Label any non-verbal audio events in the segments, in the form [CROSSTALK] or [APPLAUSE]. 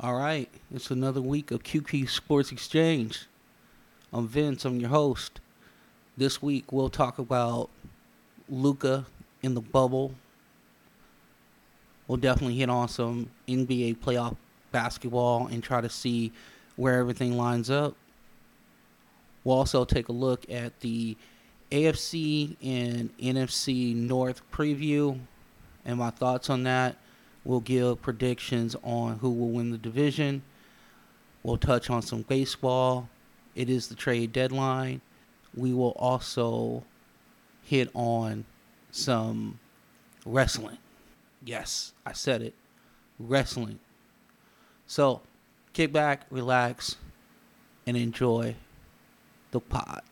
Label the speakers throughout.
Speaker 1: All right, it's another week of QQ Sports Exchange. I'm Vince, I'm your host. This week we'll talk about Luka in the bubble. We'll definitely hit on some NBA playoff basketball and try to see where everything lines up. We'll also take a look at the AFC and NFC North preview and my thoughts on that. We'll give predictions on who will win the division. We'll touch on some baseball. It is the trade deadline. We will also hit on some wrestling. Yes, I said it. Wrestling. So, kick back, relax, and enjoy the pod.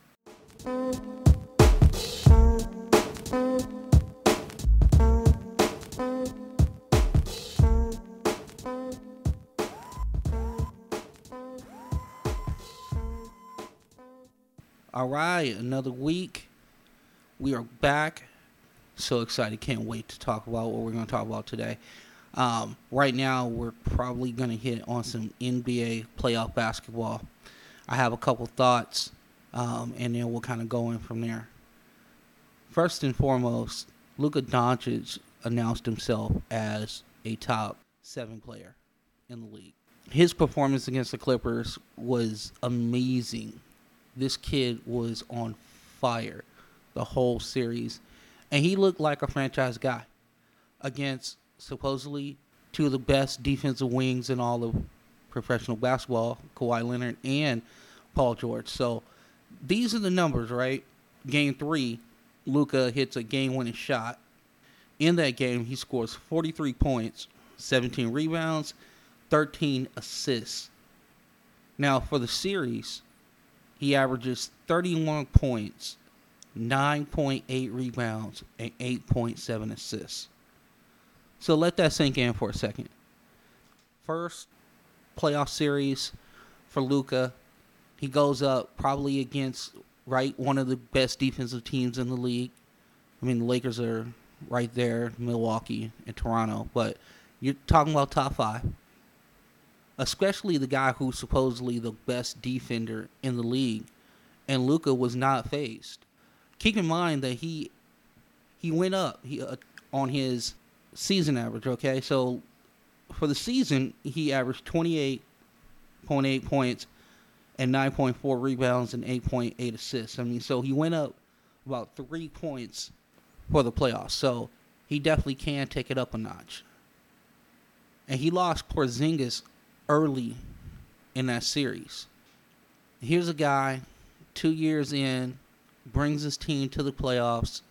Speaker 1: All right, another week. We are back. So excited. Can't wait to talk about what we're going to talk about today. Um, right now, we're probably going to hit on some NBA playoff basketball. I have a couple thoughts, um, and then we'll kind of go in from there. First and foremost, Luka Doncic announced himself as a top seven player in the league. His performance against the Clippers was amazing this kid was on fire the whole series. And he looked like a franchise guy against supposedly two of the best defensive wings in all of professional basketball, Kawhi Leonard and Paul George. So these are the numbers, right? Game three, Luka hits a game winning shot. In that game, he scores 43 points, 17 rebounds, 13 assists. Now, for the series, he averages 31 points, 9.8 rebounds, and 8.7 assists. So let that sink in for a second. First playoff series for Luka, He goes up probably against right one of the best defensive teams in the league. I mean the Lakers are right there, Milwaukee and Toronto, but you're talking about top five especially the guy who's supposedly the best defender in the league, and Luka was not fazed. Keep in mind that he he went up he, uh, on his season average. Okay, so for the season he averaged twenty eight point eight points and nine point four rebounds and eight point eight assists. I mean, so he went up about three points for the playoffs. So he definitely can take it up a notch. And he lost Porzingis early in that series. Here's a guy, two years in, brings his team to the playoffs.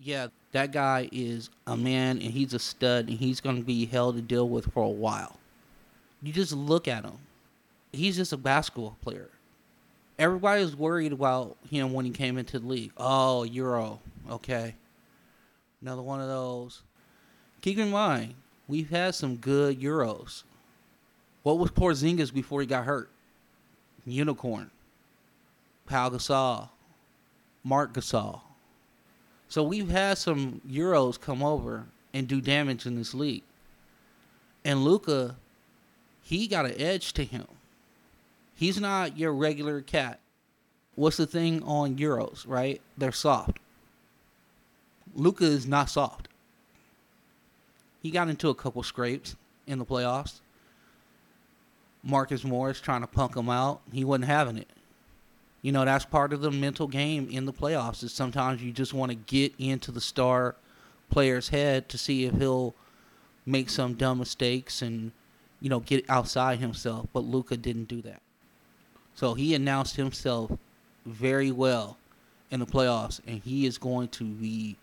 Speaker 1: Yeah, that guy is a man and he's a stud and he's going to be hell to deal with for a while. You just look at him. He's just a basketball player. Everybody was worried about him when he came into the league. Oh, Euro. Okay. Another one of those. Keep in mind, we've had some good Euros. What was Porzingis before he got hurt? Unicorn. Pau Gasol. Marc Gasol. So we've had some Euros come over and do damage in this league. And Luka, he got an edge to him. He's not your regular cat. What's the thing on Euros, right? They're soft. Luka is not soft. He got into a couple scrapes in the playoffs. Marcus Morris trying to punk him out. He wasn't having it. You know, that's part of the mental game in the playoffs is sometimes you just want to get into the star player's head to see if he'll make some dumb mistakes and, you know, get outside himself. But Luka didn't do that. So he announced himself very well in the playoffs, and he is going to be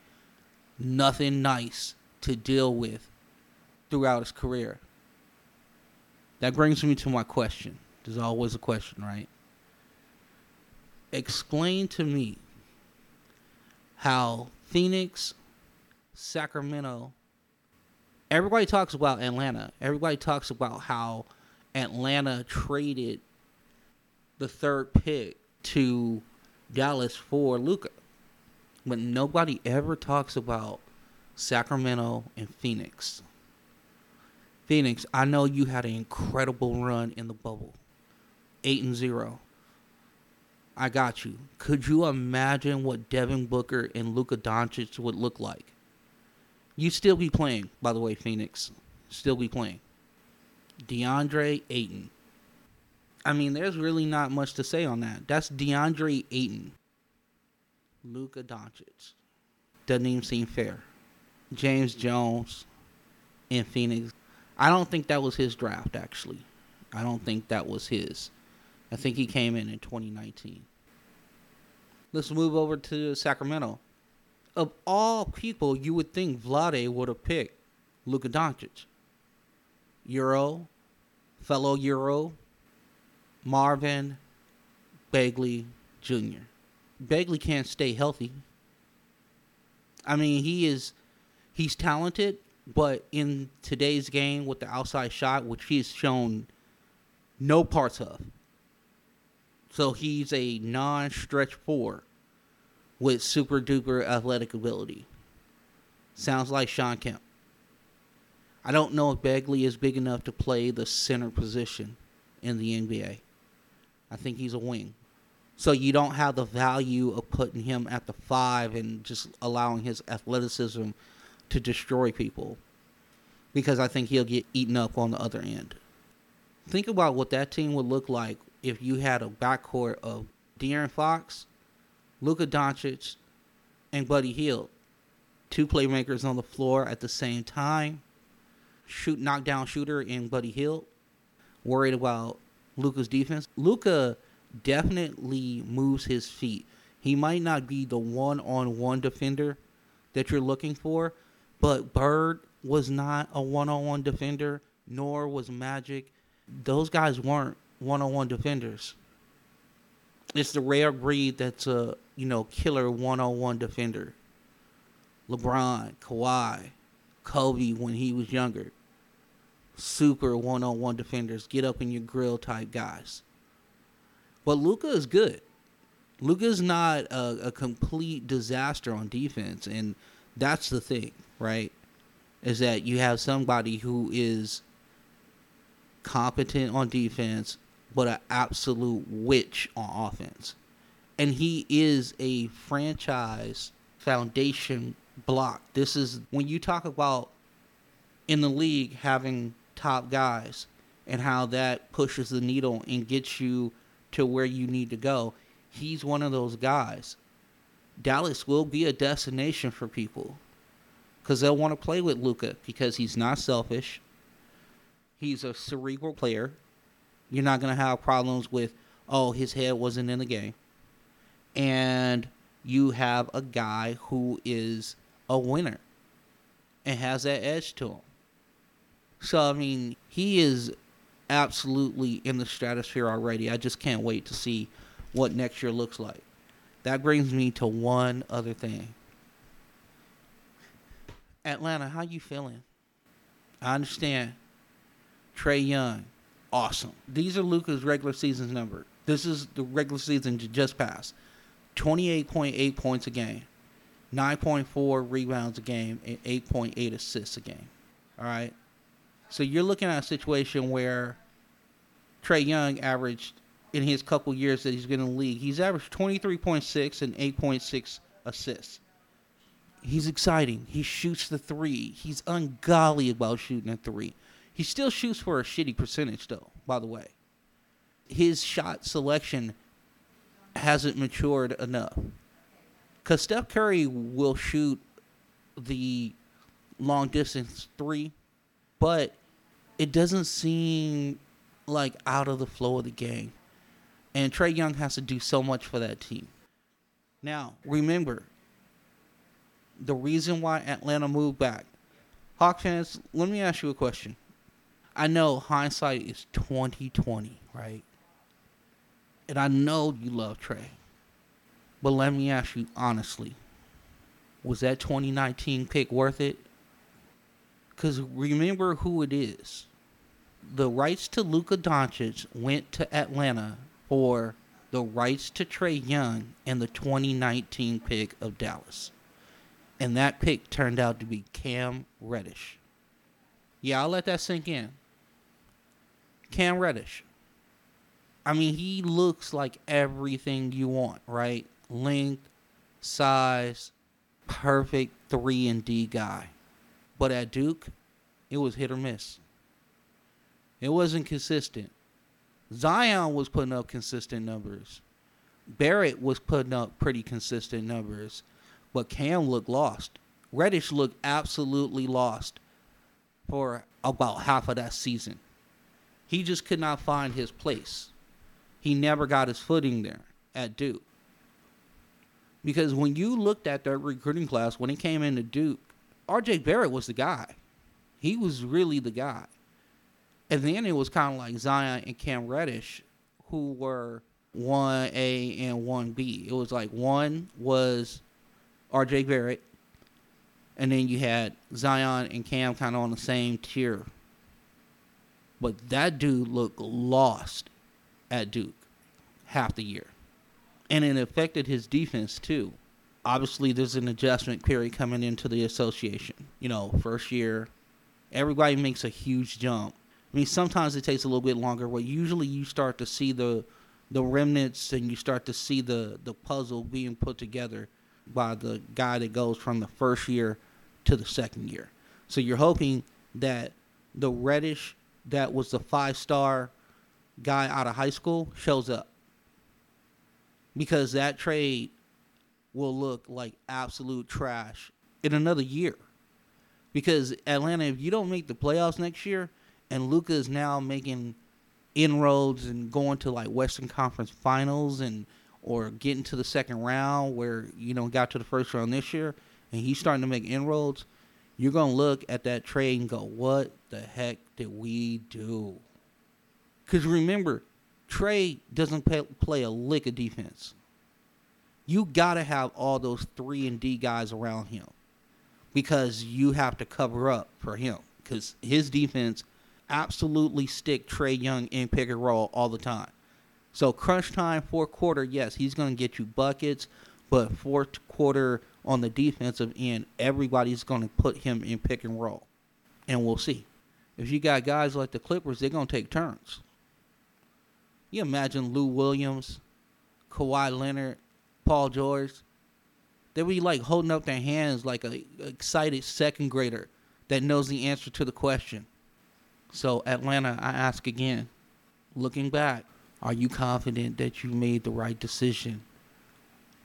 Speaker 1: nothing nice to deal with throughout his career. That brings me to my question. There's always a question, right? Explain to me how Phoenix, Sacramento, everybody talks about Atlanta. Everybody talks about how Atlanta traded the third pick to Dallas for Luka. But nobody ever talks about Sacramento and Phoenix. Phoenix, I know you had an incredible run in the bubble. 8 and 0. I got you. Could you imagine what Devin Booker and Luka Doncic would look like? You still be playing, by the way, Phoenix. Still be playing. DeAndre Ayton. I mean, there's really not much to say on that. That's DeAndre Ayton. Luka Doncic. Doesn't even seem fair. James Jones in Phoenix. I don't think that was his draft, actually. I don't think that was his. I think he came in in 2019. Let's move over to Sacramento. Of all people, you would think Vlade would have picked Luka Doncic. Euro, fellow Euro, Marvin Bagley Jr. Bagley can't stay healthy. I mean, he is he's talented, but in today's game with the outside shot, which he's shown no parts of. So he's a non stretch four with super duper athletic ability. Sounds like Sean Kemp. I don't know if Bagley is big enough to play the center position in the NBA. I think he's a wing. So you don't have the value of putting him at the five and just allowing his athleticism to destroy people. Because I think he'll get eaten up on the other end. Think about what that team would look like if you had a backcourt of De'Aaron Fox, Luka Doncic, and Buddy Hield. Two playmakers on the floor at the same time. Shoot knockdown shooter in Buddy Hield. Worried about Luka's defense. Luka definitely moves his feet. He might not be the one on one defender that you're looking for, but Bird was not a one on one defender, nor was Magic. Those guys weren't one on one defenders. It's the rare breed that's a, you know, killer one on one defender. LeBron, Kawhi, Kobe when he was younger. Super one on one defenders, get up in your grill type guys. But Luka is good. Luka is not a, a, complete disaster on defense, and that's the thing, right? Is that you have somebody who is competent on defense, but an absolute witch on offense, and he is a franchise foundation block. This is when you talk about in the league having top guys and how that pushes the needle and gets you to where you need to go. He's one of those guys. Dallas will be a destination for people because they'll want to play with Luka because he's not selfish. He's a cerebral player. You're not going to have problems with, oh, his head wasn't in the game. And you have a guy who is a winner and has that edge to him. So, I mean, he is absolutely in the stratosphere already. I just can't wait to see what next year looks like. That brings me to one other thing. Atlanta, how you feeling? I understand. Trae Young, awesome. These are Luka's regular season number. This is the regular season just passed. 28.8 points a game, 9.4 rebounds a game, and 8.8 assists a game. All right. So you're looking at a situation where Trae Young averaged in his couple years that he's been in the league, he's averaged 23.6 and 8.6 assists. He's exciting. He shoots the three. He's ungodly about shooting a three. He still shoots for a shitty percentage, though, by the way. His shot selection hasn't matured enough. Because Steph Curry will shoot the long distance three but it doesn't seem like out of the flow of the game. And Trae Young has to do so much for that team. Now, remember, the reason why Atlanta moved back. Hawk fans, let me ask you a question. I know hindsight is twenty twenty, right? And I know you love Trae. But let me ask you honestly. Was that 2019 pick worth it? Because remember who it is. The rights to Luka Doncic went to Atlanta for the rights to Trae Young and the 2019 pick of Dallas. And that pick turned out to be Cam Reddish. Yeah, I'll let that sink in. Cam Reddish. I mean, he looks like everything you want, right? Length, size, perfect 3 and D guy. But at Duke, it was hit or miss. It wasn't consistent. Zion was putting up consistent numbers. Barrett was putting up pretty consistent numbers. But Cam looked lost. Reddish looked absolutely lost for about half of that season. He just could not find his place. He never got his footing there at Duke. Because when you looked at their recruiting class, when he came into Duke, RJ Barrett was the guy. He was really the guy. And then it was kind of like Zion and Cam Reddish, who were 1A and 1B. It was like one was RJ Barrett, and then you had Zion and Cam kind of on the same tier. But that dude looked lost at Duke half the year. And it affected his defense too. Obviously, there's an adjustment period coming into the association. You know, first year, everybody makes a huge jump. I mean, sometimes it takes a little bit longer, but usually you start to see the the remnants and you start to see the the puzzle being put together by the guy that goes from the first year to the second year. So you're hoping that the Reddish that was the five star guy out of high school shows up because that trade will look like absolute trash in another year. Because Atlanta, if you don't make the playoffs next year, and Luka is now making inroads and going to like Western Conference Finals and or getting to the second round where you know got to the first round this year, and he's starting to make inroads, you're gonna look at that trade and go, "What the heck did we do?" Because remember, Trae doesn't pay, play a lick of defense. You gotta have all those three and D guys around him because you have to cover up for him because his defense absolutely stick Trae Young in pick and roll all the time. So crunch time, fourth quarter, yes, he's going to get you buckets, but fourth quarter on the defensive end, everybody's going to put him in pick and roll, and we'll see. If you got guys like the Clippers, they're going to take turns. You imagine Lou Williams, Kawhi Leonard, Paul George. They would be like holding up their hands like a excited second grader that knows the answer to the question. So, Atlanta, I ask again, looking back, are you confident that you made the right decision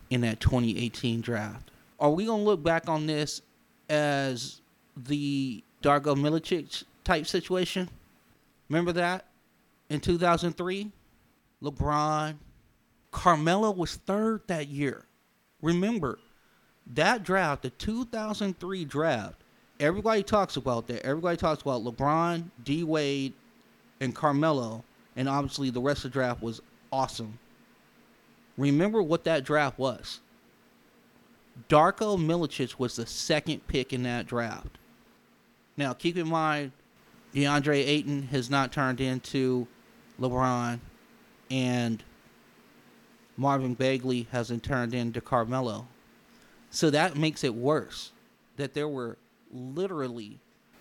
Speaker 1: in that 2018 draft? Are we to look back on this as the Darko Milicic type situation? Remember that in 2003? LeBron, Carmelo was third that year. Remember, that draft, the 2003 draft, everybody talks about that. Everybody talks about LeBron, D Wade, and Carmelo, and obviously the rest of the draft was awesome. Remember what that draft was. Darko Milicic was the second pick in that draft. Now, keep in mind, DeAndre Ayton has not turned into LeBron and Marvin Bagley hasn't turned into Carmelo. So that makes it worse that there were literally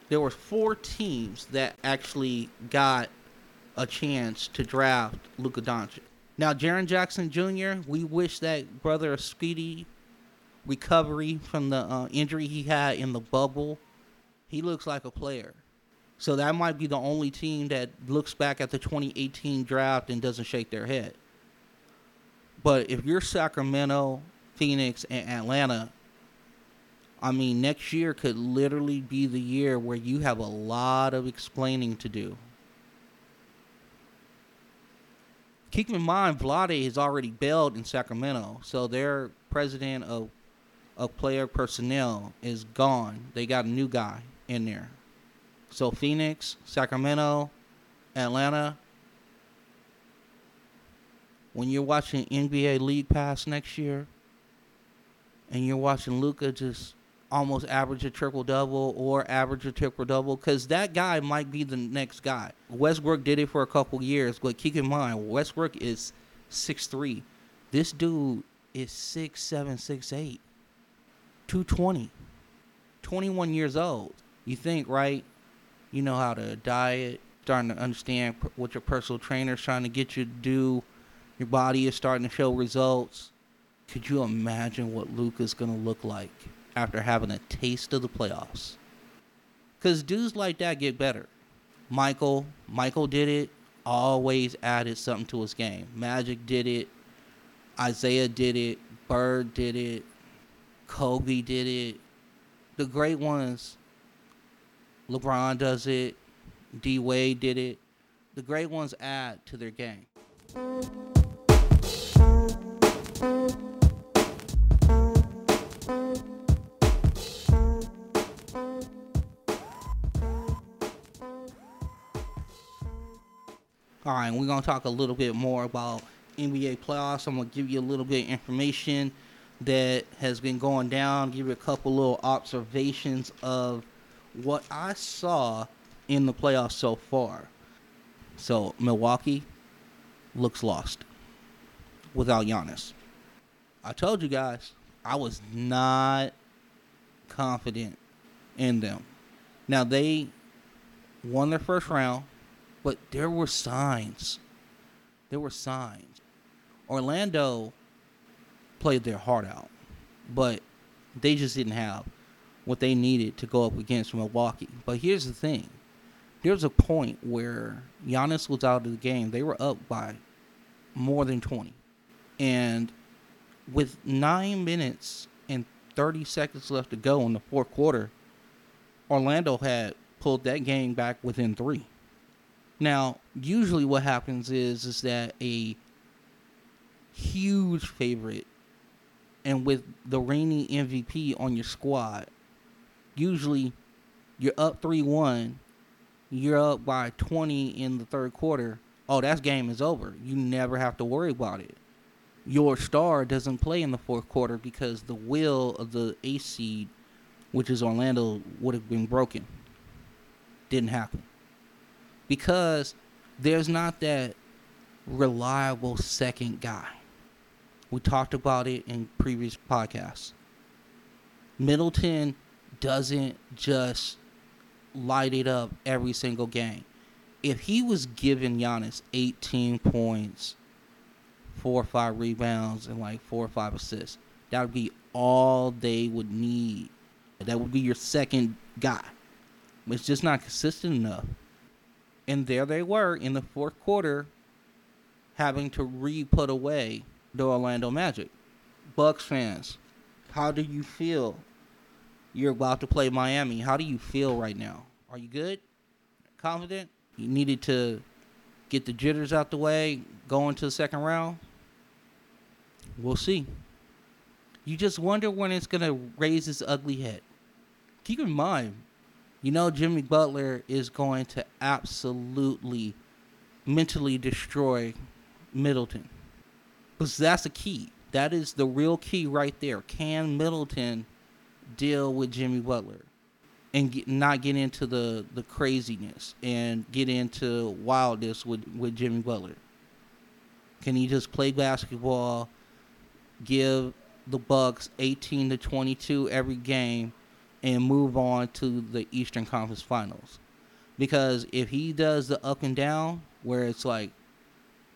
Speaker 1: there were four teams that actually got a chance to draft Luka Doncic. Now, Jaren Jackson Jr., we wish that brother a speedy recovery from the uh, injury he had in the bubble. He looks like a player. So that might be the only team that looks back at the 2018 draft and doesn't shake their head. But if you're Sacramento, Phoenix, and Atlanta, I mean, next year could literally be the year where you have a lot of explaining to do. Keep in mind, Vlade has already bailed in Sacramento, so their president of of player personnel is gone. They got a new guy in there. So Phoenix, Sacramento, Atlanta. When you're watching NBA League Pass next year, and you're watching Luka just almost average a triple double or average a triple double because that guy might be the next guy. Westbrook did it for a couple years, but keep in mind Westbrook is six three. This dude is six seven, six eight, two twenty. 21 years old. You think, right? You know how to diet, starting to understand what your personal trainer is trying to get you to do. Your body is starting to show results. Could you imagine what Luka's going to look like after having a taste of the playoffs? Because dudes like that get better. Michael, Michael did it, always added something to his game. Magic did it. Isiah did it. Bird did it. Kobe did it. The great ones. LeBron does it. D Wade did it. The great ones add to their game. All right, we're going to talk a little bit more about NBA playoffs. I'm going to give you a little bit of information that has been going down, give you a couple little observations of what I saw in the playoffs so far. So, Milwaukee looks lost without Giannis. I told you guys, I was not confident in them. Now, they won their first round, but there were signs. There were signs. Orlando played their heart out, but they just didn't have what they needed to go up against Milwaukee. But here's the thing there's a point where Giannis was out of the game. They were up by more than 20. And with nine minutes and 30 seconds left to go in the fourth quarter, Orlando had pulled that game back within three. Now, usually what happens is is that a huge favorite and with the reigning MVP on your squad, usually you're up 3 1, you're up by 20 in the third quarter. Oh, that game is over. You never have to worry about it. Your star doesn't play in the fourth quarter because the will of the A seed, which is Orlando, would have been broken. Didn't happen. Because there's not that reliable second guy. We talked about it in previous podcasts. Middleton doesn't just light it up every single game. If he was giving Giannis 18 points, four or five rebounds, and like four or five assists, that would be all they would need. That would be your second guy. It's just not consistent enough. And there they were in the fourth quarter, having to re put away the Orlando Magic. Bucks fans, how do you feel? You're about to play Miami. How do you feel right now? Are you good? Confident? You needed to get the jitters out the way, go into the second round? We'll see. You just wonder when it's going to raise its ugly head. Keep in mind, you know Jimmy Butler is going to absolutely mentally destroy Middleton. Because that's the key. That is the real key right there. Can Middleton deal with Jimmy Butler and get, not get into the, the craziness and get into wildness with, with Jimmy Butler? Can he just play basketball, give the Bucks 18 to 22 every game, and move on to the Eastern Conference Finals? Because if he does the up and down, where it's like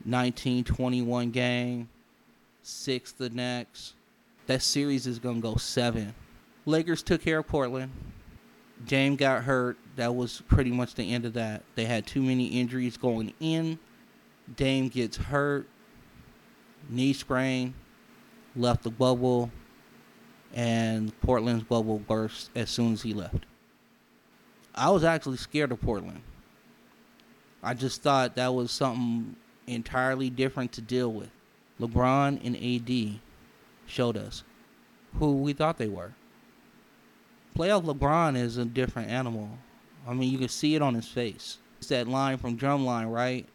Speaker 1: 19 21 game, six the next. That series is going to go seven. Lakers took care of Portland. Dame got hurt. That was pretty much the end of that. They had too many injuries going in. Dame gets hurt. Knee sprain. Left the bubble. And Portland's bubble burst as soon as he left. I was actually scared of Portland. I just thought that was something entirely different to deal with. LeBron and AD showed us who we thought they were. Playoff LeBron is a different animal. I mean, you can see it on his face. It's that line from Drumline, right?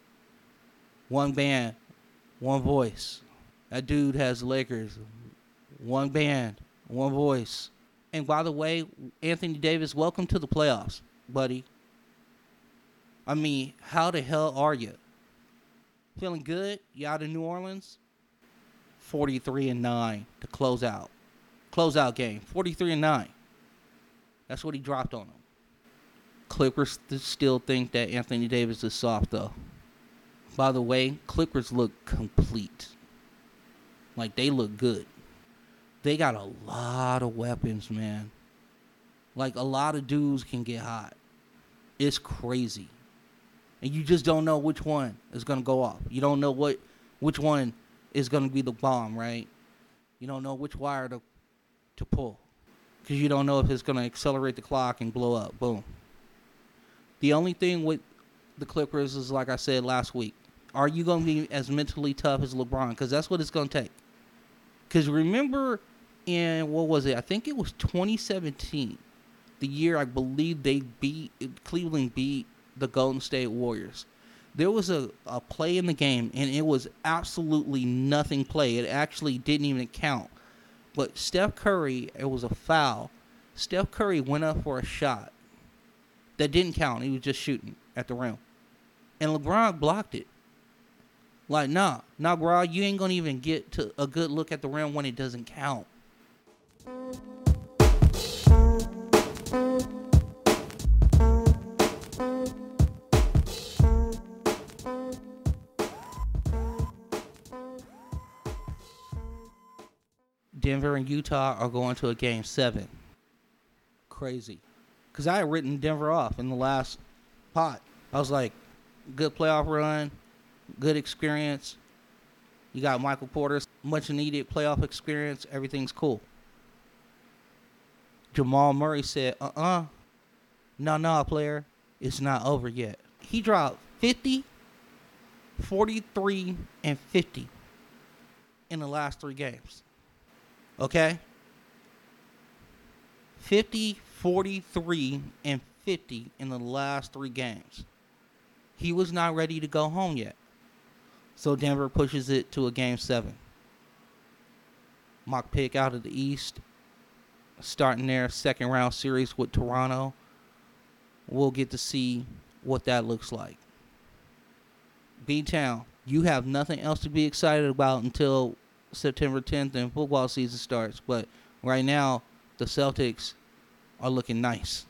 Speaker 1: One band, one voice. That dude has Lakers. One band, one voice. And by the way, Anthony Davis, welcome to the playoffs, buddy. I mean, how the hell are you? Feeling good? You out of New Orleans? 43 and 9 to close out. Close out game. 43 and 9. That's what he dropped on them. Clippers still think that Anthony Davis is soft though. By the way, Clippers look complete. Like they look good. They got a lot of weapons, man. Like a lot of dudes can get hot. It's crazy. And you just don't know which one is going to go off. You don't know what which one is going to be the bomb, right? You don't know which wire to to pull cuz you don't know if it's going to accelerate the clock and blow up. Boom. The only thing with the Clippers is like I said last week. Are you going to be as mentally tough as LeBron cuz that's what it's going to take. Cuz remember in what was it? I think it was 2017. The year I believe they beat Cleveland beat the Golden State Warriors. There was a, a play in the game, and it was absolutely nothing play. It actually didn't even count. But Steph Curry, it was a foul. Steph Curry went up for a shot that didn't count. He was just shooting at the rim. And LeBron blocked it. Like, nah, nah, bro, you ain't gonna even get to a good look at the rim when it doesn't count. Denver and Utah are going to a game seven. Crazy. Because I had written Denver off in the last pot. I was like, good playoff run, good experience. You got Michael Porter's much needed playoff experience. Everything's cool. Jamal Murray said, uh uh-uh. uh, no, no, player, it's not over yet. He dropped 50, 43, and 50 in the last three games. Okay? 50, 43, and 50 in the last three games. He was not ready to go home yet. So Denver pushes it to a game seven. Mock pick out of the East, starting their second round series with Toronto. We'll get to see what that looks like. B Town, you have nothing else to be excited about until September 10th and football season starts. But right now, the Celtics are looking nice.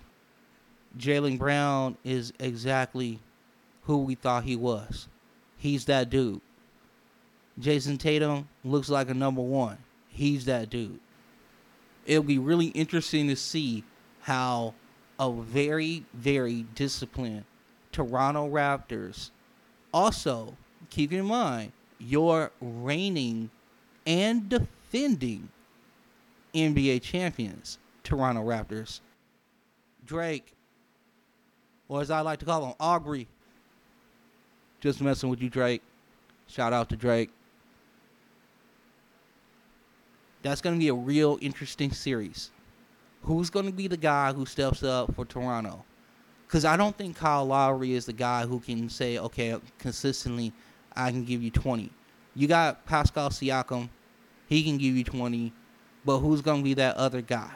Speaker 1: Jaylen Brown is exactly who we thought he was. He's that dude. Jayson Tatum looks like a number one. He's that dude. It'll be really interesting to see how a very, very disciplined Toronto Raptors also keep in mind your reigning and defending NBA champions, Toronto Raptors. Drake, or as I like to call him, Aubrey. Just messing with you, Drake. Shout out to Drake. That's going to be a real interesting series. Who's going to be the guy who steps up for Toronto? Because I don't think Kyle Lowry is the guy who can say, okay, consistently, I can give you 20. You got Pascal Siakam, he can give you 20, but who's going to be that other guy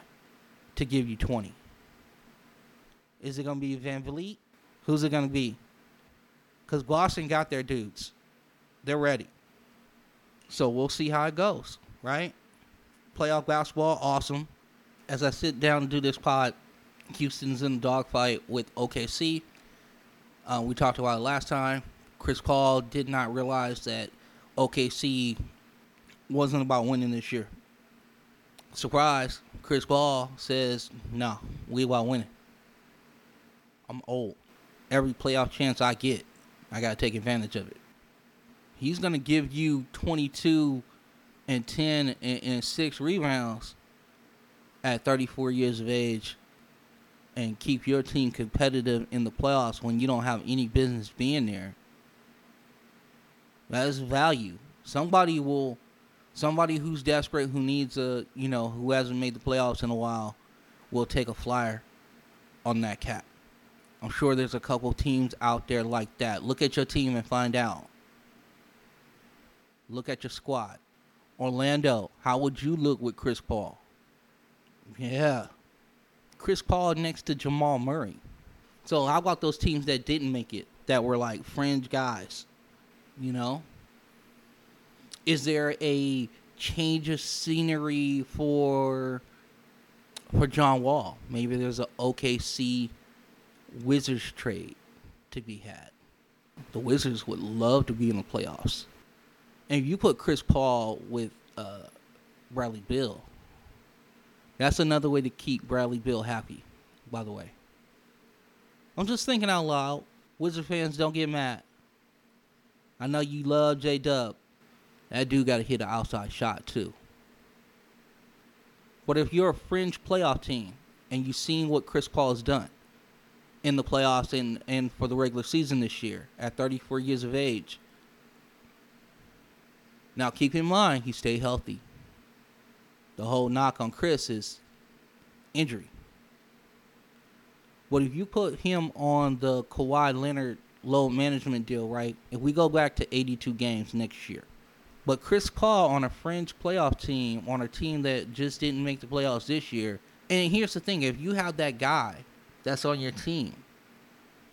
Speaker 1: to give you 20? Is it going to be VanVleet? Who's it going to be? Because Boston got their dudes. They're ready. So we'll see how it goes, right? Playoff basketball, awesome. As I sit down and do this pod, Houston's in the dogfight with OKC. Uh, we talked about it last time. Chris Paul did not realize that OKC wasn't about winning this year. Surprise, Chris Paul says, no, we about winning. I'm old. Every playoff chance I get, I got to take advantage of it. He's to give you 22 and 10 and, and 6 rebounds at 34 years of age and keep your team competitive in the playoffs when you don't have any business being there. That is value. Somebody will somebody who's desperate, who needs a, you know, who hasn't made the playoffs in a while, will take a flyer on that cap. I'm sure there's a couple teams out there like that. Look at your team and find out. Look at your squad. Orlando, how would you look with Chris Paul? Yeah. Chris Paul next to Jamal Murray. So how about those teams that didn't make it that were like fringe guys? You know? Is there a change of scenery for for John Wall? Maybe there's a OKC Wizards trade to be had. The Wizards would love to be in the playoffs. And if you put Chris Paul with uh, Bradley Beal, that's another way to keep Bradley Beal happy, by the way. I'm just thinking out loud. Wizard fans, don't get mad. I know you love J Dub. That dude got to hit an outside shot, too. But if you're a fringe playoff team and you've seen what Chris Paul has done in the playoffs and, and for the regular season this year at 34 years of age, now keep in mind he stayed healthy. The whole knock on Chris is injury. But if you put him on the Kawhi Leonard load management deal, right? If we go back to 82 games next year, but Chris Paul on a fringe playoff team, on a team that just didn't make the playoffs this year, and here's the thing: if you have that guy that's on your team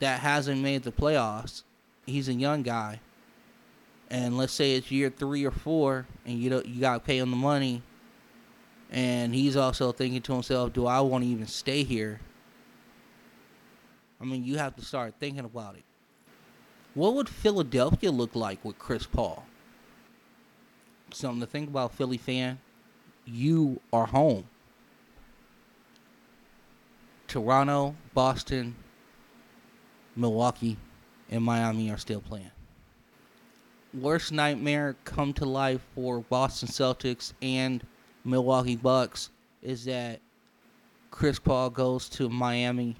Speaker 1: that hasn't made the playoffs, he's a young guy, and let's say it's year three or four, and you you got to pay him the money, and he's also thinking to himself, "Do I want to even stay here?" I mean, you have to start thinking about it. What would Philadelphia look like with Chris Paul? Something to think about, Philly fan. You are home. Toronto, Boston, Milwaukee, and Miami are still playing. Worst nightmare come to life for Boston Celtics and Milwaukee Bucks is that Chris Paul goes to Miami,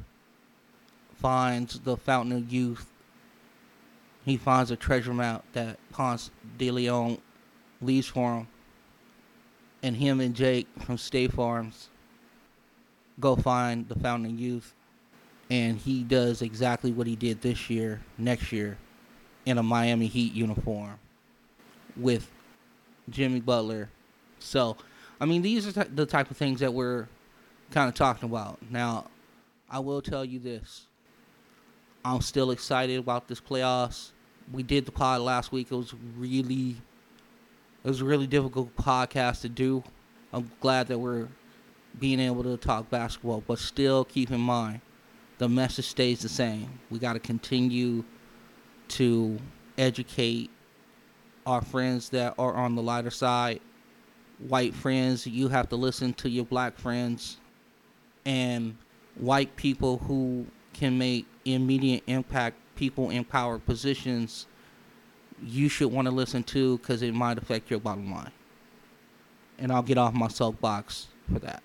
Speaker 1: finds the Fountain of Youth. He finds a treasure map that Ponce de Leon leaves for him. And him and Jake from State Farms go find the Fountain of Youth. And he does exactly what he did this year, next year, in a Miami Heat uniform with Jimmy Butler. So, I mean, these are the type of things that we're kind of talking about. Now, I will tell you this. I'm still excited about this playoffs. We did the pod last week. It was really it was a really difficult podcast to do. I'm glad that we're being able to talk basketball, but still keep in mind the message stays the same. We got to continue to educate our friends that are on the lighter side. White friends, you have to listen to your black friends and white people who can make immediate impact people in power positions you should want to listen to because it might affect your bottom line. And I'll get off my soapbox for that.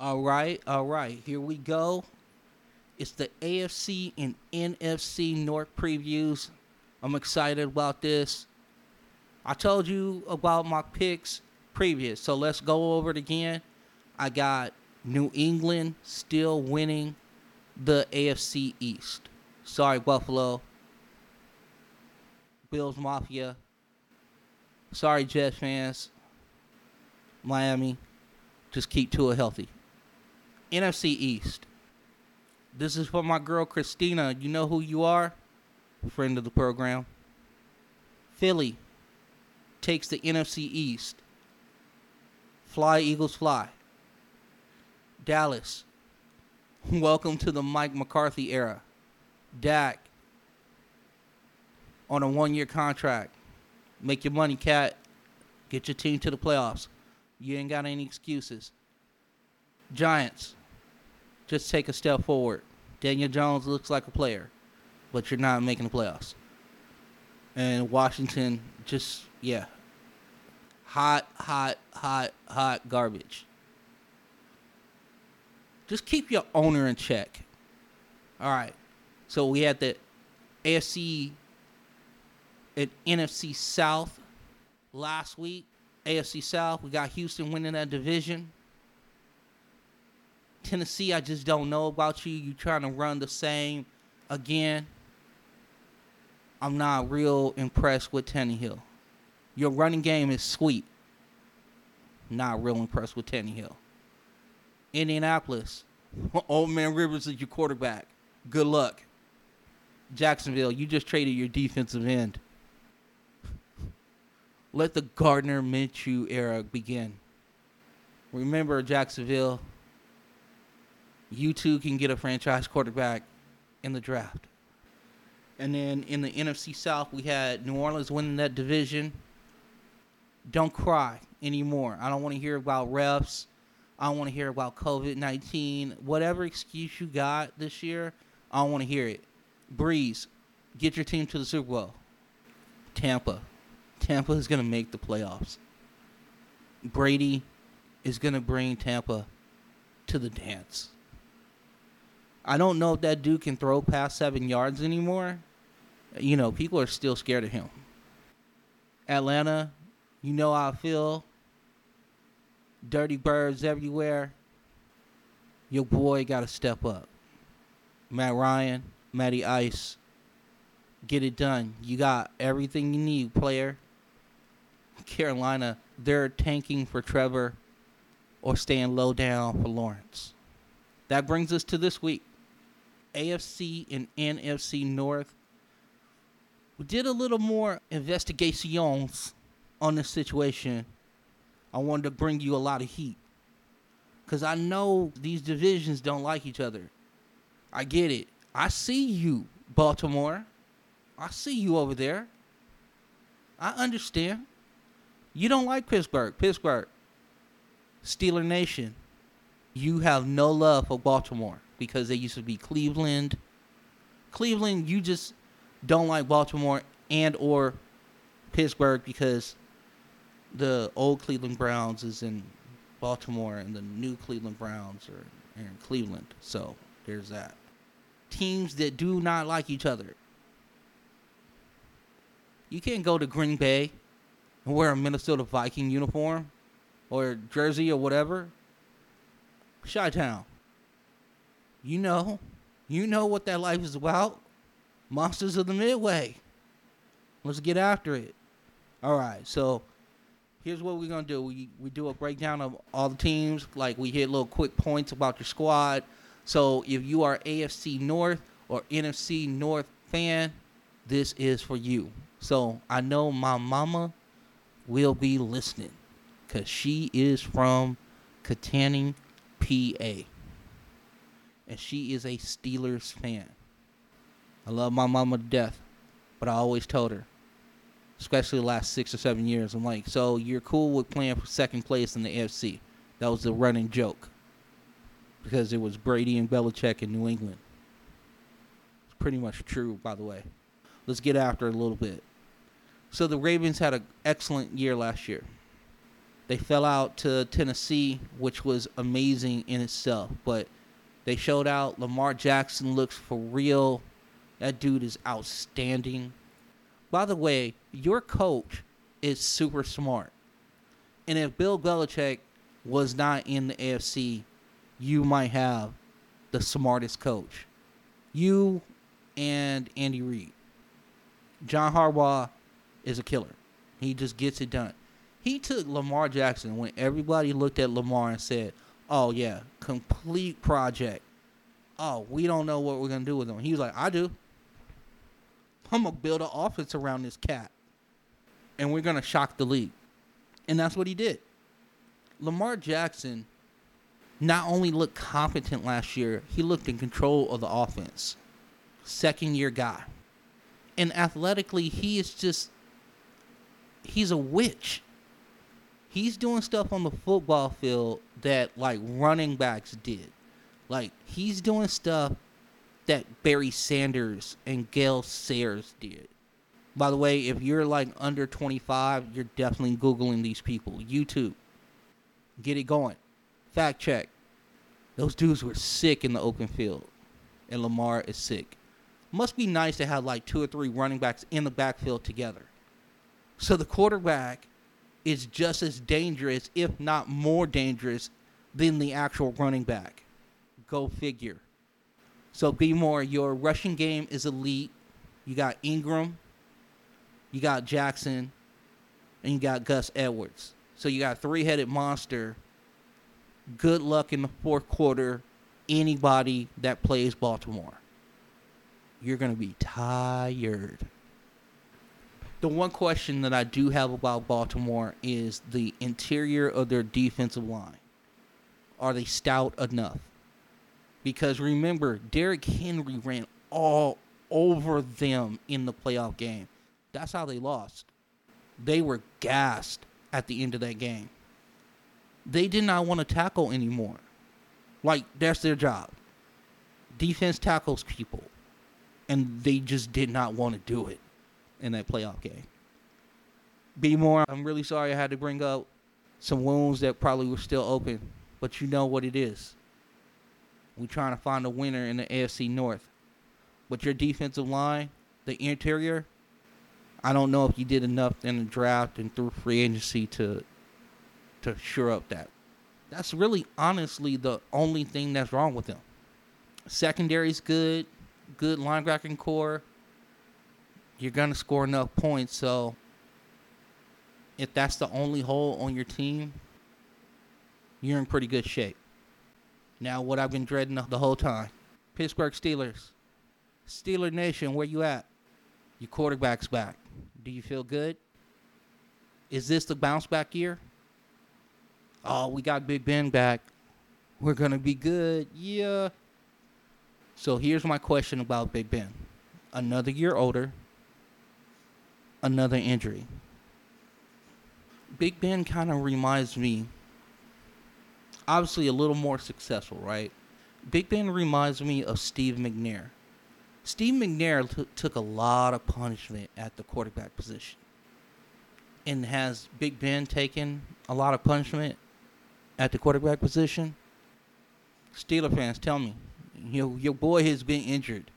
Speaker 1: All right, all right, here we go. It's the AFC and NFC North previews. I'm excited about this. I told you about my picks previous, so let's go over it again. I got New England still winning the AFC East. Sorry, Buffalo. Bills Mafia. Sorry, Jets fans. Miami. Just keep Tua healthy. NFC East. This is for my girl Christina. You know who you are? Friend of the program. Philly takes the NFC East. Fly, Eagles, fly. Dallas, [LAUGHS] welcome to the Mike McCarthy era. Dak, on a one year contract. Make your money, cat. Get your team to the playoffs. You ain't got any excuses. Giants, just take a step forward. Daniel Jones looks like a player, but you're not making the playoffs. And Washington, just yeah. Hot, hot, hot, hot garbage. Just keep your owner in check. All right. So we had the AFC and NFC South last week. AFC South, we got Houston winning that division. Tennessee, I just don't know about you. You trying to run the same again. I'm not real impressed with Tannehill. Your running game is sweet. Not real impressed with Tannehill. Indianapolis, [LAUGHS] Old Man Rivers is your quarterback. Good luck. Jacksonville, you just traded your defensive end. [LAUGHS] Let the Gardner Minshew era begin. Remember, Jacksonville, you too can get a franchise quarterback in the draft. And then in the NFC South, we had New Orleans winning that division. Don't cry anymore. I don't want to hear about refs. I don't want to hear about COVID 19. Whatever excuse you got this year, I don't want to hear it. Brees, get your team to the Super Bowl. Tampa. Tampa is going to make the playoffs. Brady is going to bring Tampa to the dance. I don't know if that dude can throw past seven yards anymore. You know, people are still scared of him. Atlanta, you know how I feel. Dirty birds everywhere. Your boy got to step up. Matt Ryan, Matty Ice, get it done. You got everything you need, player. Carolina, they're tanking for Trevor or staying low down for Lawrence. That brings us to this week. AFC and NFC North. We did a little more investigations on this situation. I wanted to bring you a lot of heat. Because I know these divisions don't like each other. I get it. I see you, Baltimore. I see you over there. I understand. You don't like Pittsburgh. Pittsburgh. Steeler Nation. You have no love for Baltimore because they used to be Cleveland. Cleveland, you just don't like Baltimore and or Pittsburgh because the old Cleveland Browns is in Baltimore and the new Cleveland Browns are in Cleveland. So there's that. Teams that do not like each other. You can't go to Green Bay and wear a Minnesota Viking uniform or jersey or whatever. Chi Town. You know, you know what that life is about. Monsters of the Midway. Let's get after it. All right, so here's what we're gonna do. We we do a breakdown of all the teams. Like we hit little quick points about your squad. So if you are AFC North or NFC North fan, this is for you. So I know my mama will be listening because she is from Kittanning, PA and she is a Steelers fan. I love my mama to death, but I always told her, especially the last six or seven years, I'm like, so you're cool with playing for second place in the AFC? That was the running joke because it was Brady and Belichick in New England. It's pretty much true, by the way. Let's get after it a little bit. So the Ravens had an excellent year last year. They fell out to Tennessee, which was amazing in itself, but they showed out. Lamar Jackson looks for real. That dude is outstanding. By the way, your coach is super smart. And if Bill Belichick was not in the AFC, you might have the smartest coach. You and Andy Reid. John Harbaugh is a killer. He just gets it done. He took Lamar Jackson when everybody looked at Lamar and said, oh yeah, complete project. Oh, we don't know what we're gonna do with him. He was like, I do. I'm gonna build an offense around this cat, and we're gonna shock the league, and that's what he did. Lamar Jackson not only looked competent last year, he looked in control of the offense. Second year guy. And athletically, he is just he's a witch he's doing stuff on the football field that like running backs did. Like he's doing stuff that Barry Sanders and Gale Sayers did. By the way, if you're like under 25, you're definitely googling these people. YouTube. Get it going. Fact check. Those dudes were sick in the open field. And Lamar is sick. Must be nice to have like two or three running backs in the backfield together. So the quarterback is just as dangerous, if not more dangerous, than the actual running back. Go figure. So be more. Your rushing game is elite. You got Ingram, you got Jackson, and you got Gus Edwards. So you got a three-headed monster. Good luck in the fourth quarter. Anybody that plays Baltimore, you're gonna be tired. The one question that I do have about Baltimore is the interior of their defensive line. Are they stout enough? Because remember, Derrick Henry ran all over them in the playoff game. That's how they lost. They were gassed at the end of that game. They did not want to tackle anymore. Like, that's their job. Defense tackles people. And they just did not want to do it in that playoff game. Be more, I'm really sorry I had to bring up some wounds that probably were still open, but you know what it is. We're trying to find a winner in the AFC North. But your defensive line, the interior, I don't know if you did enough in the draft and through free agency to to shore up that. That's really honestly the only thing that's wrong with them. Secondary's good, good linebacking core. You're gonna score enough points, so if that's the only hole on your team, you're in pretty good shape. Now, what I've been dreading the whole time Pittsburgh Steelers. Steeler Nation, where you at? Your quarterback's back. Do you feel good? Is this the bounce back year? Oh, we got Big Ben back. We're going to be good. Yeah. So here's my question about Big Ben. Another year older, another injury. Big Ben kind of reminds me obviously a little more successful, right? Big Ben reminds me of Steve McNair. Steve McNair t- took a lot of punishment at the quarterback position. And has Big Ben taken a lot of punishment at the quarterback position? Steeler fans, tell me. Your, your boy has been injured.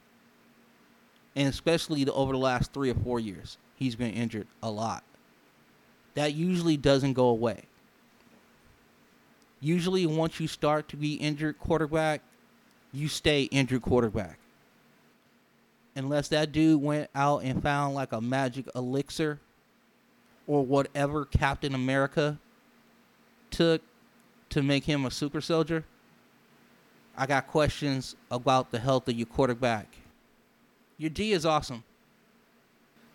Speaker 1: And especially the, over the last three or four years, he's been injured a lot. That usually doesn't go away usually once you start to be injured quarterback, you stay injured quarterback. Unless that dude went out and found like a magic elixir or whatever Captain America took to make him a super soldier. I got questions about the health of your quarterback. Your D is awesome.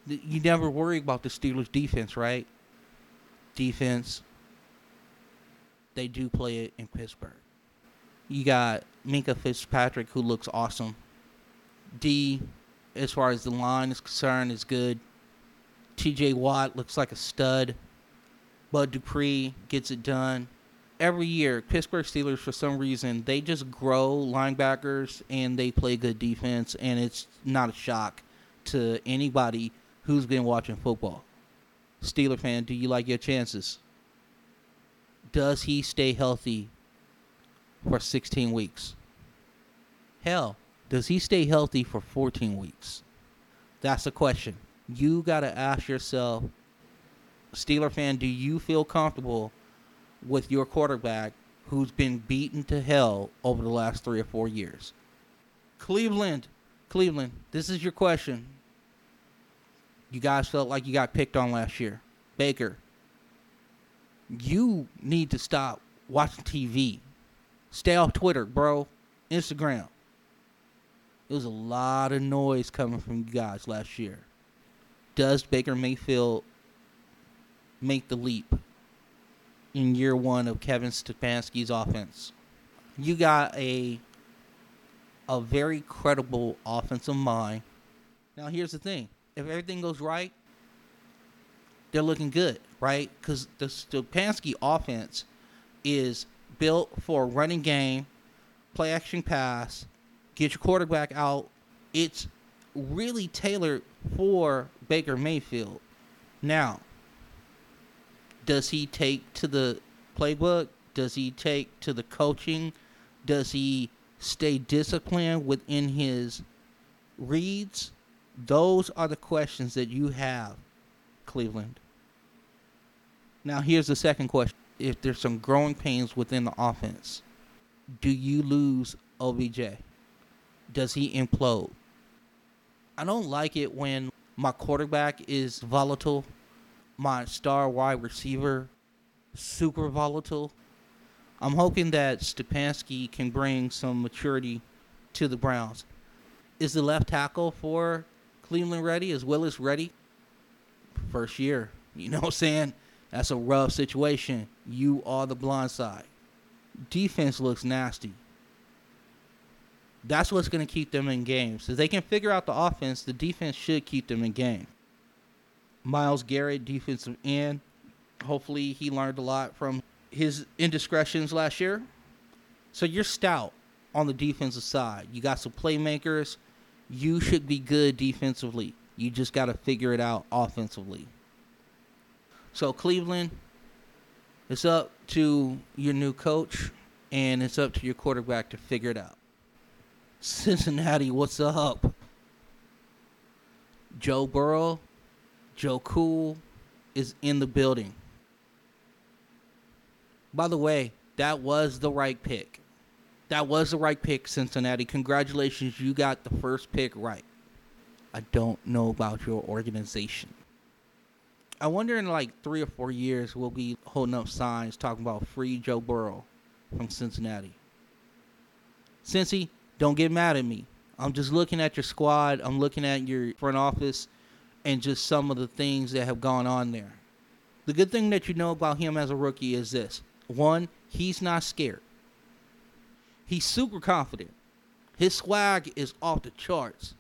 Speaker 1: You never worry about the Steelers' defense, right? Defense, they do play it in Pittsburgh. You got Minkah Fitzpatrick, who looks awesome. D, as far as the line is concerned, is good. TJ Watt looks like a stud. Bud Dupree gets it done. Every year, Pittsburgh Steelers, for some reason, they just grow linebackers and they play good defense, and it's not a shock to anybody who's been watching football. Steeler fan, do you like your chances? Does he stay healthy for 16 weeks? Hell, does he stay healthy for 14 weeks? That's a question. You got to ask yourself, Steeler fan, do you feel comfortable with your quarterback who's been beaten to hell over the last three or four years? Cleveland, Cleveland, this is your question. You guys felt like you got picked on last year. Baker, you need to stop watching TV. Stay off Twitter, bro. Instagram. There was a lot of noise coming from you guys last year. Does Baker Mayfield make the leap in year one of Kevin Stefanski's offense? You got a a very credible offensive mind. Now here's the thing: if everything goes right, they're looking good, right? Because the Stefanski offense is built for running game, play action pass, get your quarterback out. It's really tailored for Baker Mayfield. Now, does he take to the playbook? Does he take to the coaching? Does he stay disciplined within his reads? Those are the questions that you have, Cleveland. Now, here's the second question. If there's some growing pains within the offense, do you lose OBJ? Does he implode? I don't like it when my quarterback is volatile, my star wide receiver super volatile. I'm hoping that Stefanski can bring some maturity to the Browns. Is the left tackle for Cleveland ready? As Willis ready? First year. [LAUGHS] You know what I'm saying? That's a rough situation. You are the blind side. Defense looks nasty. That's what's going to keep them in games. If they can figure out the offense, the defense should keep them in game. Myles Garrett, defensive end. Hopefully, he learned a lot from his indiscretions last year. So you're stout on the defensive side. You got some playmakers. You should be good defensively. You just got to figure it out offensively. So Cleveland, it's up to your new coach and it's up to your quarterback to figure it out. Cincinnati, what's up? Joe Burrow, Joe Cool is in the building. By the way, that was the right pick. That was the right pick, Cincinnati. Congratulations, you got the first pick right. I don't know about your organization. I wonder in like three or four years we'll be holding up signs talking about free Joe Burrow from Cincinnati. Cincy, don't get mad at me. I'm just looking at your squad. I'm looking at your front office and just some of the things that have gone on there. The good thing that you know about him as a rookie is this one, he's not scared. He's super confident. His swag is off the charts.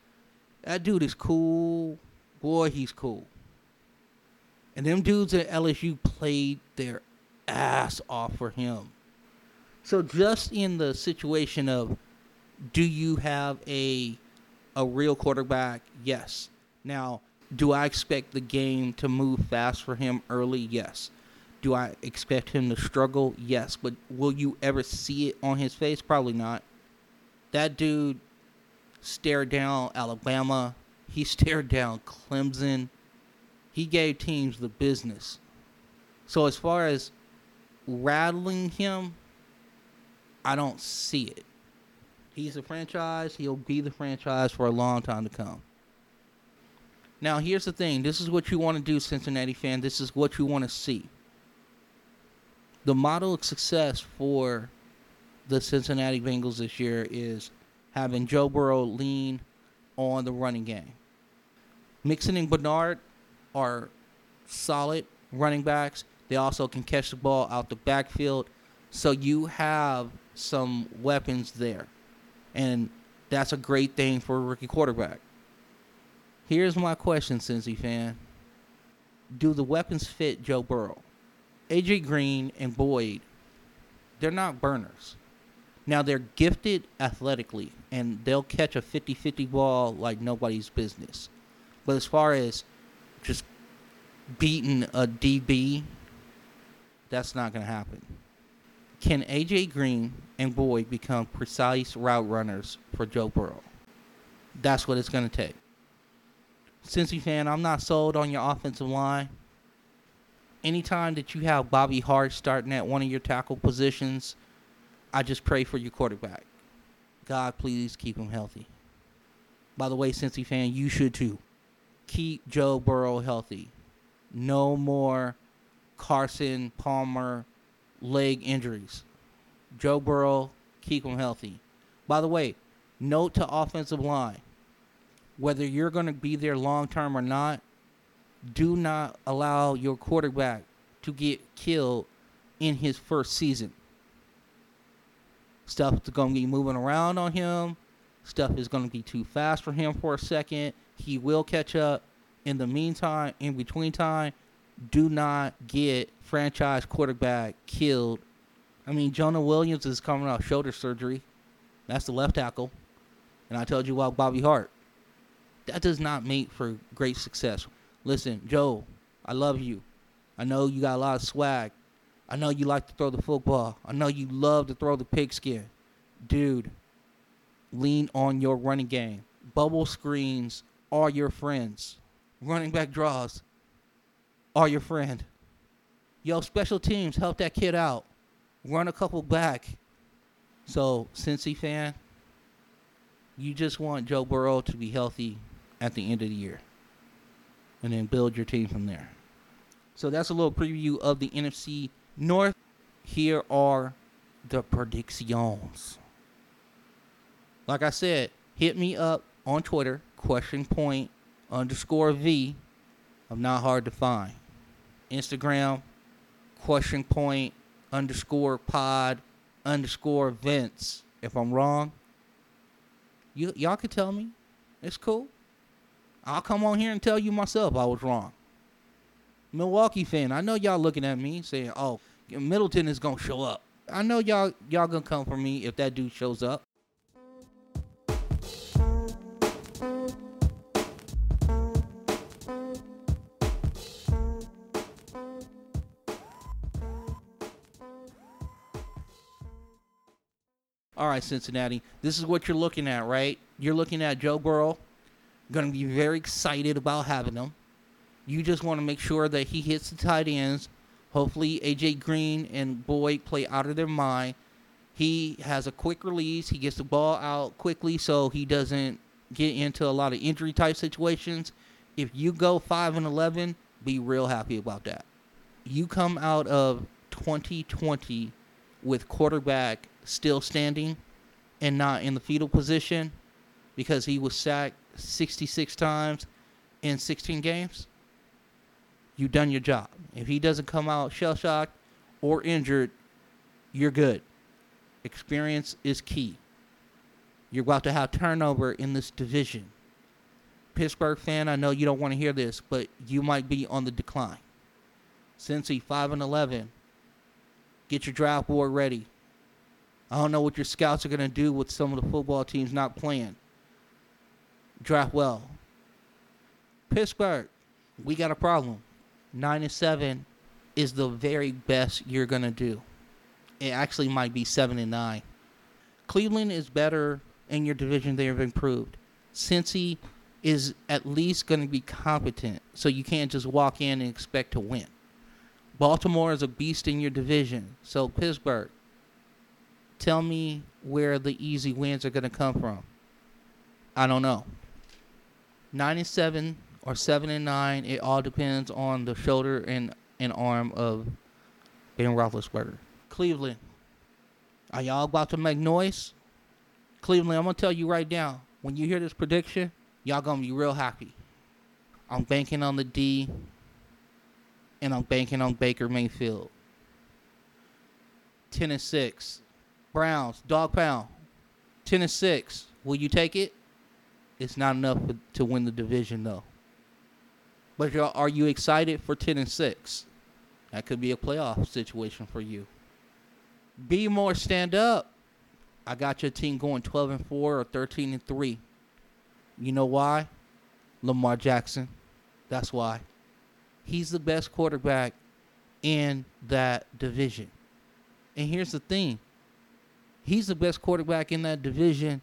Speaker 1: That dude is cool. Boy, he's cool. And them dudes at LSU played their ass off for him. So just in the situation of do you have a a real quarterback? Yes. Now, do I expect the game to move fast for him early? Yes. Do I expect him to struggle? Yes. But will you ever see it on his face? Probably not. That dude stared down Alabama. He [LAUGHS] stared down Clemson. He gave teams the business. So as far as rattling him, I don't see it. He's a franchise. He'll be the franchise for a long time to come. Now, here's the thing. This is what you want to do, Cincinnati fan. This is what you want to see. The model of success for the Cincinnati Bengals this year is having Joe Burrow lean on the running game. Mixon and Bernard are solid running backs. They also can catch the ball out the backfield. So you have some weapons there. And that's a great thing for a rookie quarterback. Here's my question, Cincy fan. Do the weapons fit Joe Burrow? AJ Green and Boyd, they're not burners. Now they're gifted athletically and they'll catch a 50-50 ball like nobody's business. But as far as just beating a DB, that's not going to happen. Can AJ Green and Boyd become precise route runners for Joe Burrow? That's what it's going to take. Cincy fan, I'm not sold on your offensive line. Anytime that you have Bobby Hart starting at one of your tackle positions, I just pray for your quarterback. God, please keep him healthy. By the way, Cincy fan, you should too. Keep Joe Burrow healthy. No more Carson Palmer leg injuries. Joe Burrow, keep him healthy. By the way, note to offensive line whether you're going to be there long term or not, do not allow your quarterback to get killed in his first season. Stuff is going to be moving around on him. Stuff is going to be too fast for him for a second. He will catch up. In the meantime, in between time, do not get franchise quarterback killed. I mean, Jonah Williams is coming off shoulder surgery. That's the left tackle. And I told you about Bobby Hart that does not make for great success. Listen, Joe, I love you. I know you got a lot of swag. I know you like to throw the football. I know you love to throw the pigskin. Dude, lean on your running game. Bubble screens are your friends. Running back draws are your friend. Yo, special teams, help that kid out. Run a couple back. So, Cincy fan, You just want Joe Burrow to be healthy at the end of the year. And then build your team from there. So that's a little preview of the NFC North. Here are the predictions. Like I said, hit me up on Twitter, question point underscore V. I'm not hard to find. Instagram, question point underscore pod underscore Vince. If I'm wrong, you y'all can tell me. It's cool. I'll come on here and tell you myself I was wrong. Milwaukee fan, I know y'all looking at me saying, "Oh, Middleton is gonna show up." I know y'all y'all gonna come for me if that dude shows up. Right, Cincinnati. This is what you're looking at, right? You're looking at Joe Burrow. Going to be very excited about having him. You just want to make sure that he hits the tight ends. Hopefully, AJ Green and Boyd play out of their mind. He has a quick release. He gets the ball out quickly so he doesn't get into a lot of injury type situations. If you go 5 and 11, be real happy about that. You come out of 2020 with quarterback still standing and not in the fetal position because he was sacked 66 times in 16 games, you done your job. If he doesn't come out shell shocked or injured, you're good. Experience is key. You're about to have turnover in this division. Pittsburgh fan, I know you don't want to hear this, but you might be on the decline. Cincy 5 and 11. Get your draft board ready. I don't know what your scouts are going to do with some of the football teams not playing. Draft well. Pittsburgh, we got a problem. 9 and 7 is the very best you're going to do. It actually might be 7 and 9. Cleveland is better in your division. They have improved. Cincy is at least going to be competent, so you can't just walk in and expect to win. Baltimore is a beast in your division, so Pittsburgh, tell me where the easy wins are going to come from. I don't know. 9 and 7 or 7 and 9, it all depends on the shoulder and, and arm of Ben Roethlisberger. Cleveland, are y'all about to make noise? Cleveland, I'm going to tell you right now, when you hear this prediction, y'all going to be real happy. I'm banking on the D, and I'm banking on Baker Mayfield. 10 and 6. Browns, dog pound. 10 and 6. Will you take it? It's not enough to win the division, though. But are you excited for 10 and 6? That could be a playoff situation for you. Be more stand up. I got your team going 12 and 4 or 13 and 3. You know why? Lamar Jackson. That's why. He's the best quarterback in that division. And here's the thing he's the best quarterback in that division,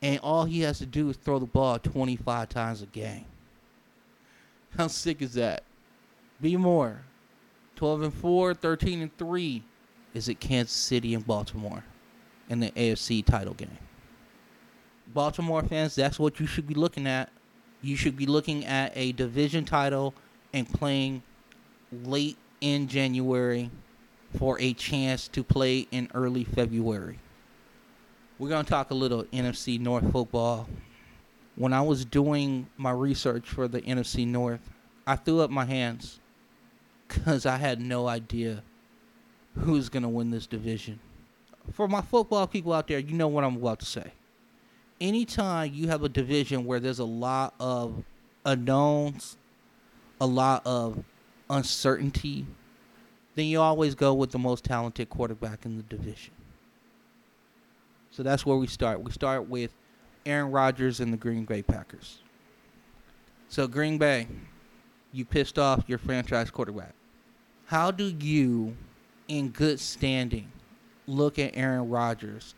Speaker 1: and all he has to do is throw the ball 25 times a game. [LAUGHS] How sick is that? Be more. 12 and 4, 13 and 3 is it Kansas City and Baltimore in the AFC title game. Baltimore fans, that's what you should be looking at. You should be looking at a division title and playing late in January for a chance to play in early February. We're going to talk a little NFC North football. When I was doing my research for the NFC North, I threw up my hands because I had no idea who's going to win this division. For my football people out there, you know what I'm about to say. Anytime you have a division where there's a lot of unknowns, a lot of uncertainty, then you always go with the most talented quarterback in the division. So that's where we start. We start with Aaron Rodgers and the Green Bay Packers. So, Green Bay, you pissed off your franchise quarterback. How do you, in good standing, look at Aaron Rodgers,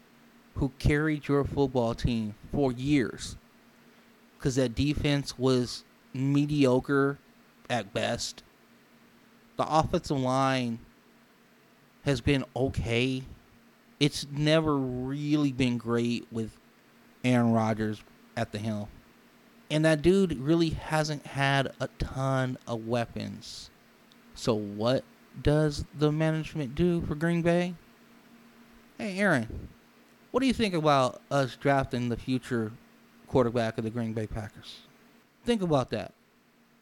Speaker 1: who carried your football team for years? Because that defense was mediocre at best. The offensive line has been okay it's never really been great with Aaron Rodgers at the helm. And that dude really hasn't had a ton of weapons. So what does the management do for Green Bay? Hey Aaron, what do you think about us drafting the future quarterback of the Green Bay Packers? Think about that.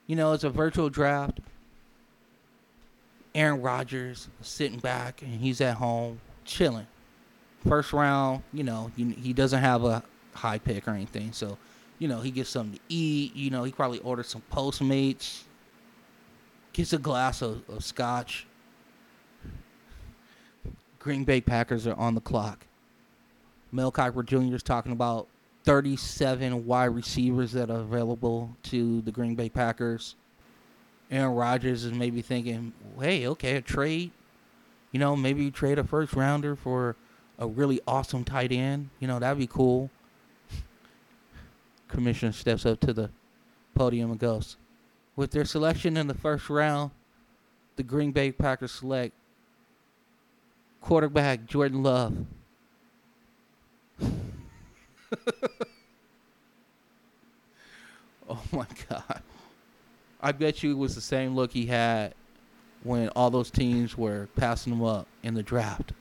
Speaker 1: You know, it's a virtual draft. Aaron Rodgers sitting back and he's at home chilling. First round, you know, he doesn't have a high pick or anything, so you know he gets something to eat. You know, he probably orders some Postmates, gets a glass of, of scotch. Green Bay Packers are on the clock. Mel Kiper Jr. is talking about 37 wide receivers that are available to the Green Bay Packers. Aaron Rodgers is maybe thinking, hey, okay, a trade. You know, maybe you trade a first rounder for a really awesome tight end. You know, that'd be cool. Commissioner steps up to the podium and goes, with their selection in the first round, the Green Bay Packers select quarterback Jordan Love. [LAUGHS] oh my God. I bet you it was the same look he had when all those teams were passing him up in the draft.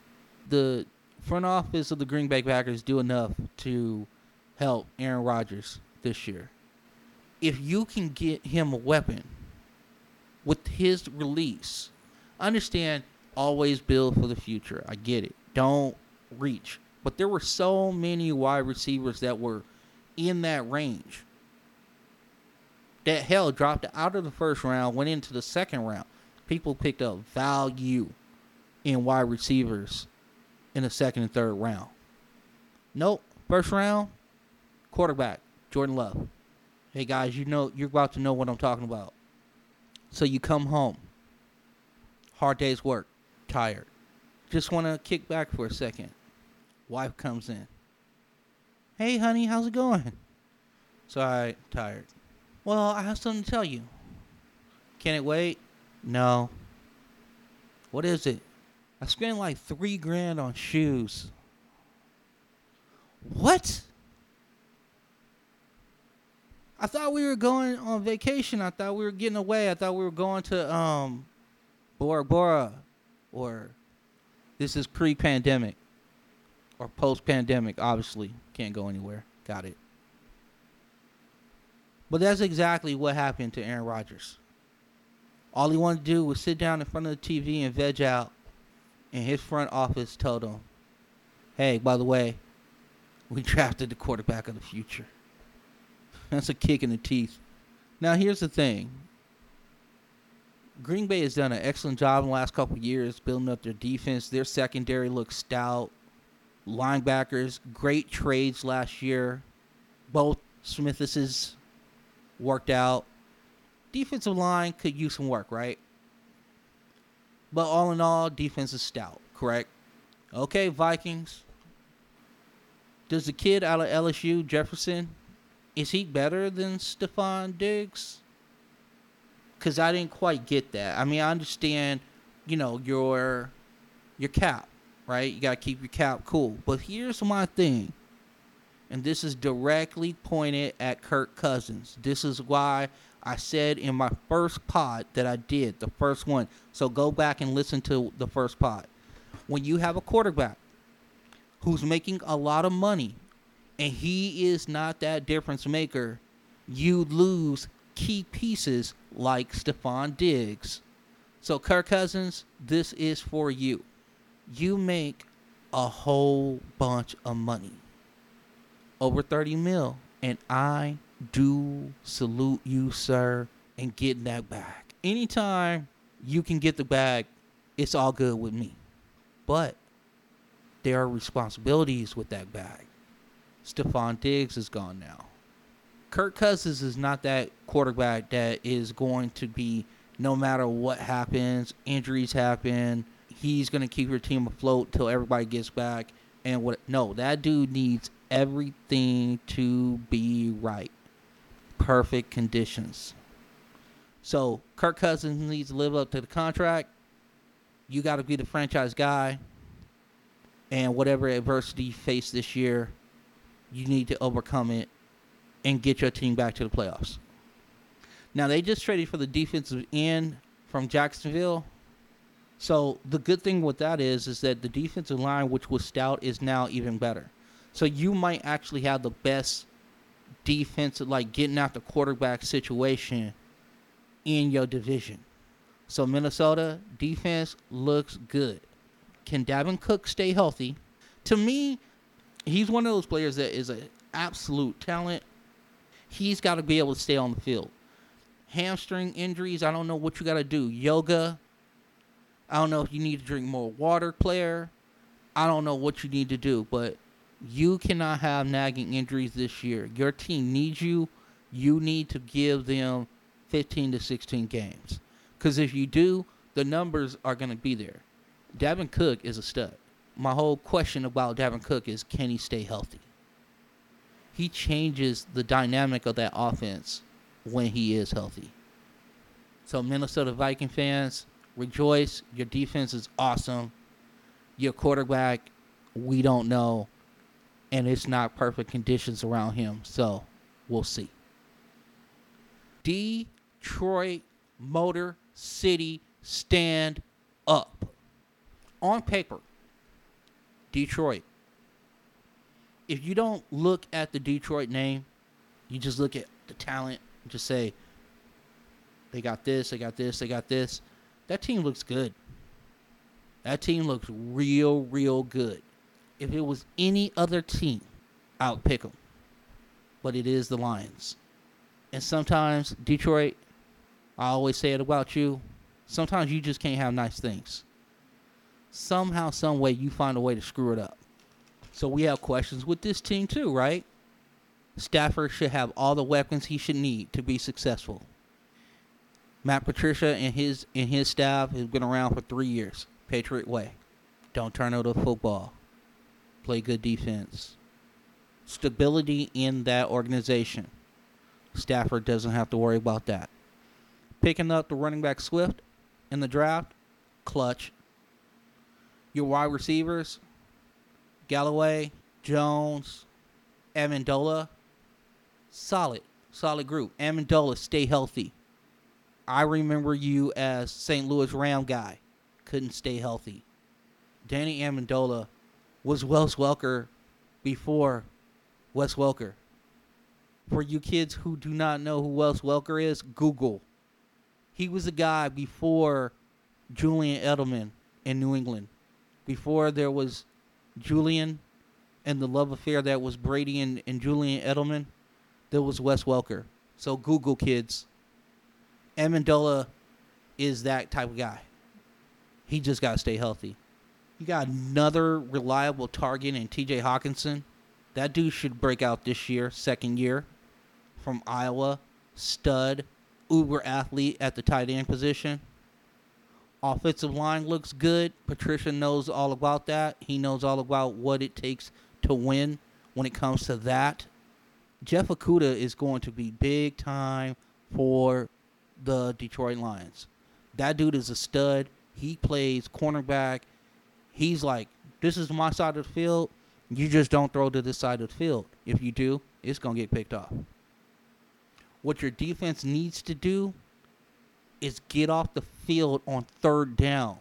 Speaker 1: The front office of the Green Bay Packers do enough to help Aaron Rodgers this year. If you can get him a weapon with his release, understand always build for the future. I get it. Don't reach. But there were so many wide receivers that were in that range that hell dropped out of the first round, went into the second round. People picked up value in wide receivers in the second and third round. Nope. First round, quarterback, Jordan Love. Hey guys, you know you're about to know what I'm talking about. So you come home. Hard day's work, tired. Just want to kick back for a second. Wife comes in. Hey honey, how's it going? Sorry, tired. Well, I have something to tell you. Can it wait? No. What is it? I spent like three grand on shoes. What? I thought we were going on vacation. I thought we were getting away. I thought we were going to um Bora Bora or this is pre-pandemic or post-pandemic obviously can't go anywhere. Got it. But that's exactly what happened to Aaron Rodgers. All he wanted to do was sit down in front of the TV and veg out and his front office told him, "Hey, by the way, we drafted the quarterback of the future." That's a kick in the teeth. Now, here's the thing. Green Bay has done an excellent job in the last couple years building up their defense. Their secondary looks stout. Linebackers, great trades last year. Both Smithses worked out. Defensive line could use some work, right? But all in all, defense is stout, correct? Okay, Vikings. Does the kid out of LSU, Jefferson, is he better than Stefon Diggs? Because I didn't quite get that. I mean, I understand, you know, your your cap, right? You gotta keep your cap cool. But here's my thing, and this is directly pointed at Kirk Cousins. This is why I said in my first pod that I did, the first one. So go back and listen to the first pod. When you have a quarterback who's making a lot of money and he is not that difference maker, you lose key pieces like Stefon Diggs. So, Kirk Cousins, this is for you. You make a whole bunch of money over 30 mil, and I do salute you, sir, and getting that bag. Anytime you can get the bag, it's all good with me. But there are responsibilities with that bag. Stefon Diggs is gone now. Kirk Cousins is not that quarterback that is going to be no matter what happens, injuries happen, he's going to keep your team afloat till everybody gets back and what no, that dude needs everything to be right. Perfect conditions. So, Kirk Cousins needs to live up to the contract. You got to be the franchise guy. And whatever adversity you face this year, you need to overcome it and get your team back to the playoffs. Now they just traded for the defensive end from Jacksonville. So the good thing with that is is that the defensive line, which was stout, is now even better. So you might actually have the best defensive, like getting out the quarterback situation in your division. So Minnesota defense looks good. Can Dalvin Cook stay healthy? To me, he's one of those players that is an absolute talent. He's got to be able to stay on the field. Hamstring injuries, I don't know what you got to do. Yoga. I don't know if you need to drink more water, player. I don't know what you need to do, but you cannot have nagging injuries this year. Your team needs you. You need to give them 15 to 16 games. Because if you do, the numbers are going to be there. Dalvin Cook is a stud. My whole question about Dalvin Cook is can he stay healthy? He changes the dynamic of that offense when he is healthy. So, Minnesota Viking fans, rejoice. Your defense is awesome. Your quarterback, we don't know. And it's not perfect conditions around him. So, we'll see. Detroit Motor City stand up. On paper, Detroit. If you don't look at the Detroit name, you just look at the talent, just say, they got this, they got this, they got this. That team looks good. That team looks real, real good. If it was any other team, I would pick them. But it is the Lions. And sometimes, Detroit, I always say it about you, sometimes you just can't have nice things. Somehow, some way, you find a way to screw it up. So we have questions with this team too, right? Stafford should have all the weapons he should need to be successful. Matt Patricia and his and his staff has been around for three years. Patriot way. Don't turn over the football. Play good defense. Stability in that organization. Stafford doesn't have to worry about that. Picking up the running back Swift in the draft, clutch. Your wide receivers, Golladay, Jones, Amendola, solid, solid group. Amendola, stay healthy. I remember you as St. Louis Ram guy, couldn't stay healthy. Danny Amendola was Wes Welker before Wes Welker. For you kids who do not know who Wes Welker is, Google. He was a guy before Julian Edelman in New England. Before there was Julian and the love affair that was Brady and, and Julian Edelman, there was Wes Welker. So Google kids. Amendola is that type of guy. He just got to stay healthy. You got another reliable target in TJ Hockenson. That dude should break out this year, second year, from Iowa. Stud, uber athlete at the tight end position. Offensive line looks good. Patricia knows all about that. He knows all about what it takes to win when it comes to that. Jeff Okudah is going to be big time for the Detroit Lions. That dude is a stud. He plays cornerback. He's like, this is my side of the field. You just don't throw to this side of the field. If you do, it's going to get picked off. What your defense needs to do is get off the field on third down.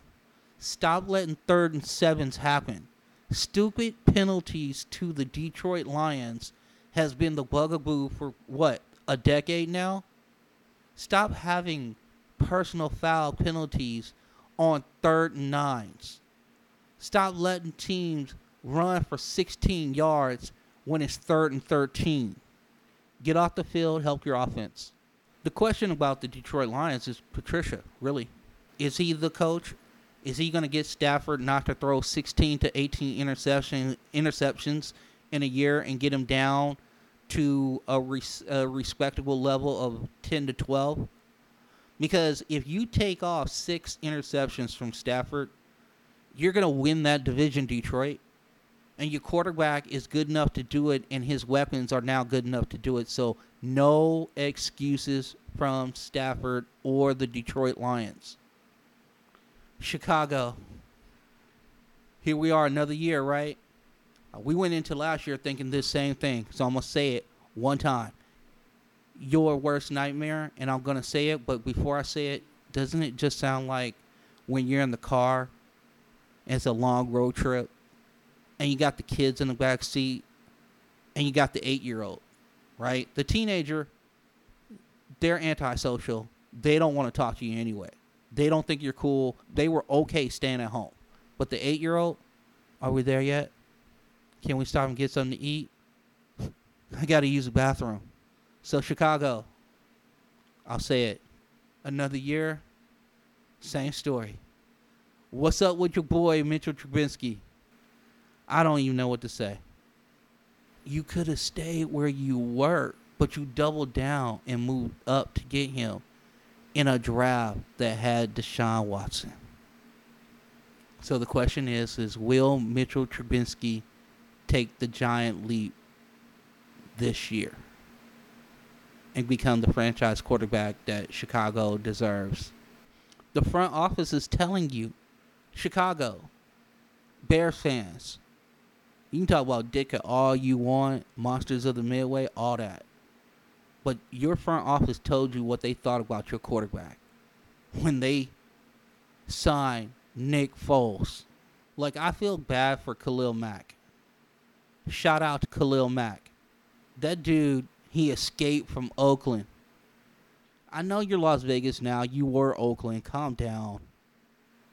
Speaker 1: Stop letting third and sevens happen. Stupid penalties to the Detroit Lions has been the bugaboo for what, a decade now? Stop having personal foul penalties on third and nines. Stop letting teams run for 16 yards when it's third and 13. Get off the field, help your offense. The question about the Detroit Lions is Patricia, really. Is he the coach? Is he going to get Stafford not to throw 16 to 18 interception, interceptions in a year and get him down to a, res, a respectable level of 10 to 12? Because if you take off six interceptions from Stafford, you're going to win that division, Detroit. And your quarterback is good enough to do it, and his weapons are now good enough to do it. So, no excuses from Stafford or the Detroit Lions. Chicago. Here we are, another year, right? Uh, we went into last year thinking this same thing, so I'm gonna say it one time. Your worst nightmare, and I'm gonna say it, but before I say it, doesn't it just sound like when you're in the car, it's a long road trip, and you got the kids in the back seat, and you got the eight year old, right? The teenager, they're antisocial. They don't want to talk to you anyway. They don't think you're cool. They were okay staying at home. But the eight year old, are we there yet? Can we stop and get something to eat? I got to use the bathroom. So, Chicago, I'll say it. Another year, same story. What's up with your boy, Mitchell Trubisky? I don't even know what to say. You could have stayed where you were, but you doubled down and moved up to get him in a draft that had Deshaun Watson. So the question is: Is will Mitchell Trubisky take the giant leap this year and become the franchise quarterback that Chicago deserves? The front office is telling you, Chicago, Bears fans, you can talk about Ditka all you want, monsters of the Midway, all that. But your front office told you what they thought about your quarterback when they signed Nick Foles. Like I feel bad for Khalil Mack. Shout out to Khalil Mack. That dude, he escaped from Oakland. I know you're Las Vegas now. You were Oakland. Calm down.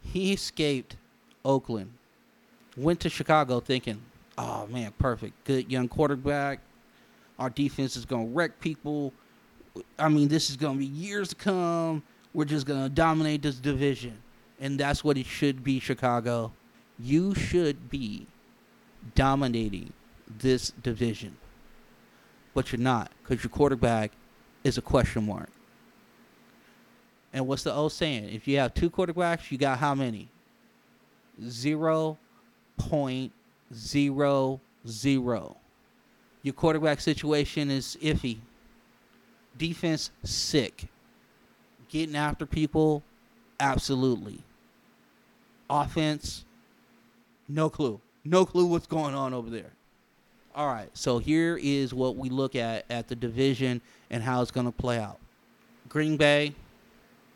Speaker 1: He escaped Oakland. Went to Chicago thinking, oh man, perfect. Good young quarterback. Our defense is going to wreck people. I mean, this is going to be years to come. We're just going to dominate this division. And that's what it should be, Chicago. You should be dominating this division. But you're not, because your quarterback is a question mark. And what's the old saying? If you have two quarterbacks, you got how many? Zero point zero zero. Your quarterback situation is iffy. Defense sick. Getting after people, absolutely. Offense, no clue. No clue what's going on over there. All right, so here is what we look at at the division and how it's going to play out. Green Bay,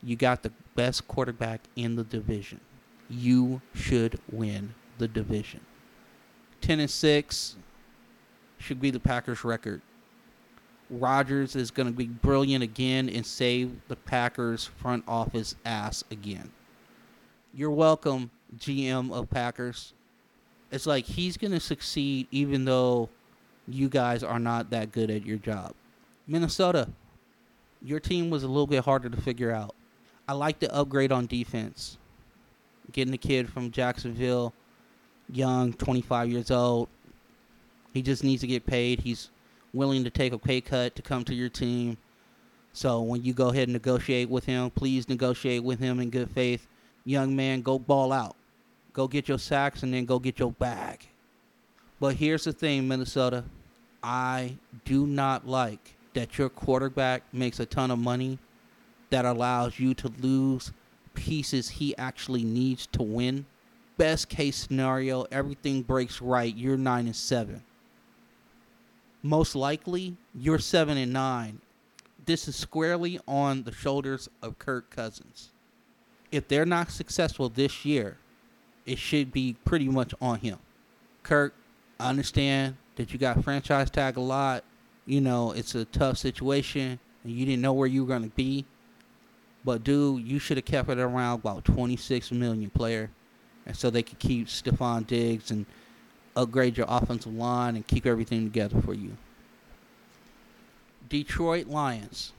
Speaker 1: you got the best quarterback in the division. You should win the division. 10 and 6 should be the Packers record. Rodgers is going to be brilliant again and save the Packers front office ass again. You're welcome, GM of Packers it's like he's going to succeed even though you guys are not that good at your job. Minnesota, your team was a little bit harder to figure out. I like the upgrade on defense. Getting a kid from Jacksonville, young, 25 years old. He just needs to get paid. He's willing to take a pay cut to come to your team. So when you go ahead and negotiate with him, please negotiate with him in good faith. Young man, go ball out. Go get your sacks and then go get your bag. But here's the thing, Minnesota. I do not like that your quarterback makes a ton of money that allows you to lose pieces he actually needs to win. Best case scenario, everything breaks right. You're 9 and 7. Most likely, you're 7 and 9. This is squarely on the shoulders of Kirk Cousins. If they're not successful this year, it should be pretty much on him. Kirk, I understand that you got franchise tag a lot. You know, it's a tough situation and you didn't know where you were going to be. But, dude, you should have kept it around about 26 million player. And so they could keep Stefon Diggs and upgrade your offensive line and keep everything together for you. Detroit Lions.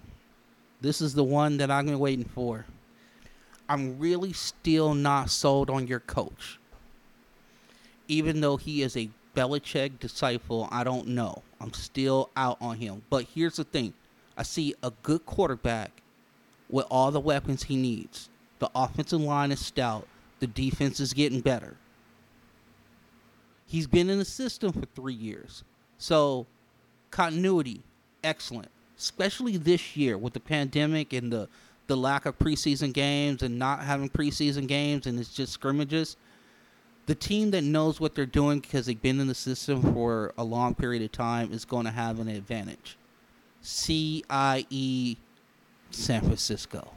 Speaker 1: This is the one that I've been waiting for. I'm really still not sold on your coach. Even though he is a Belichick disciple, I don't know. I'm still out on him. But here's the thing I see a good quarterback with all the weapons he needs. The offensive line is stout, the defense is getting better. He's been in the system for three years. So, continuity, excellent. Especially this year with the pandemic and the the lack of preseason games and not having preseason games and it's just scrimmages, the team that knows what they're doing because they've been in the system for a long period of time is going to have an advantage. C I E San Francisco,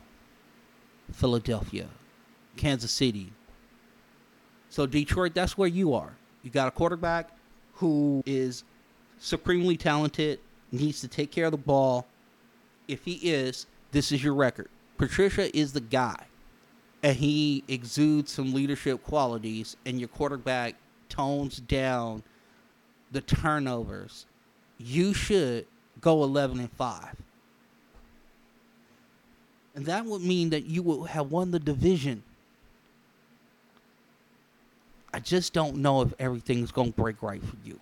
Speaker 1: Philadelphia, Kansas City. So Detroit, that's where you are. You got a quarterback who is supremely talented, needs to take care of the ball. If he is, this is your record. Patricia is the guy and he exudes some leadership qualities, and your quarterback tones down the turnovers, you should go 11 and 5. And that would mean that you would have won the division. I just don't know if everything's going to break right for you.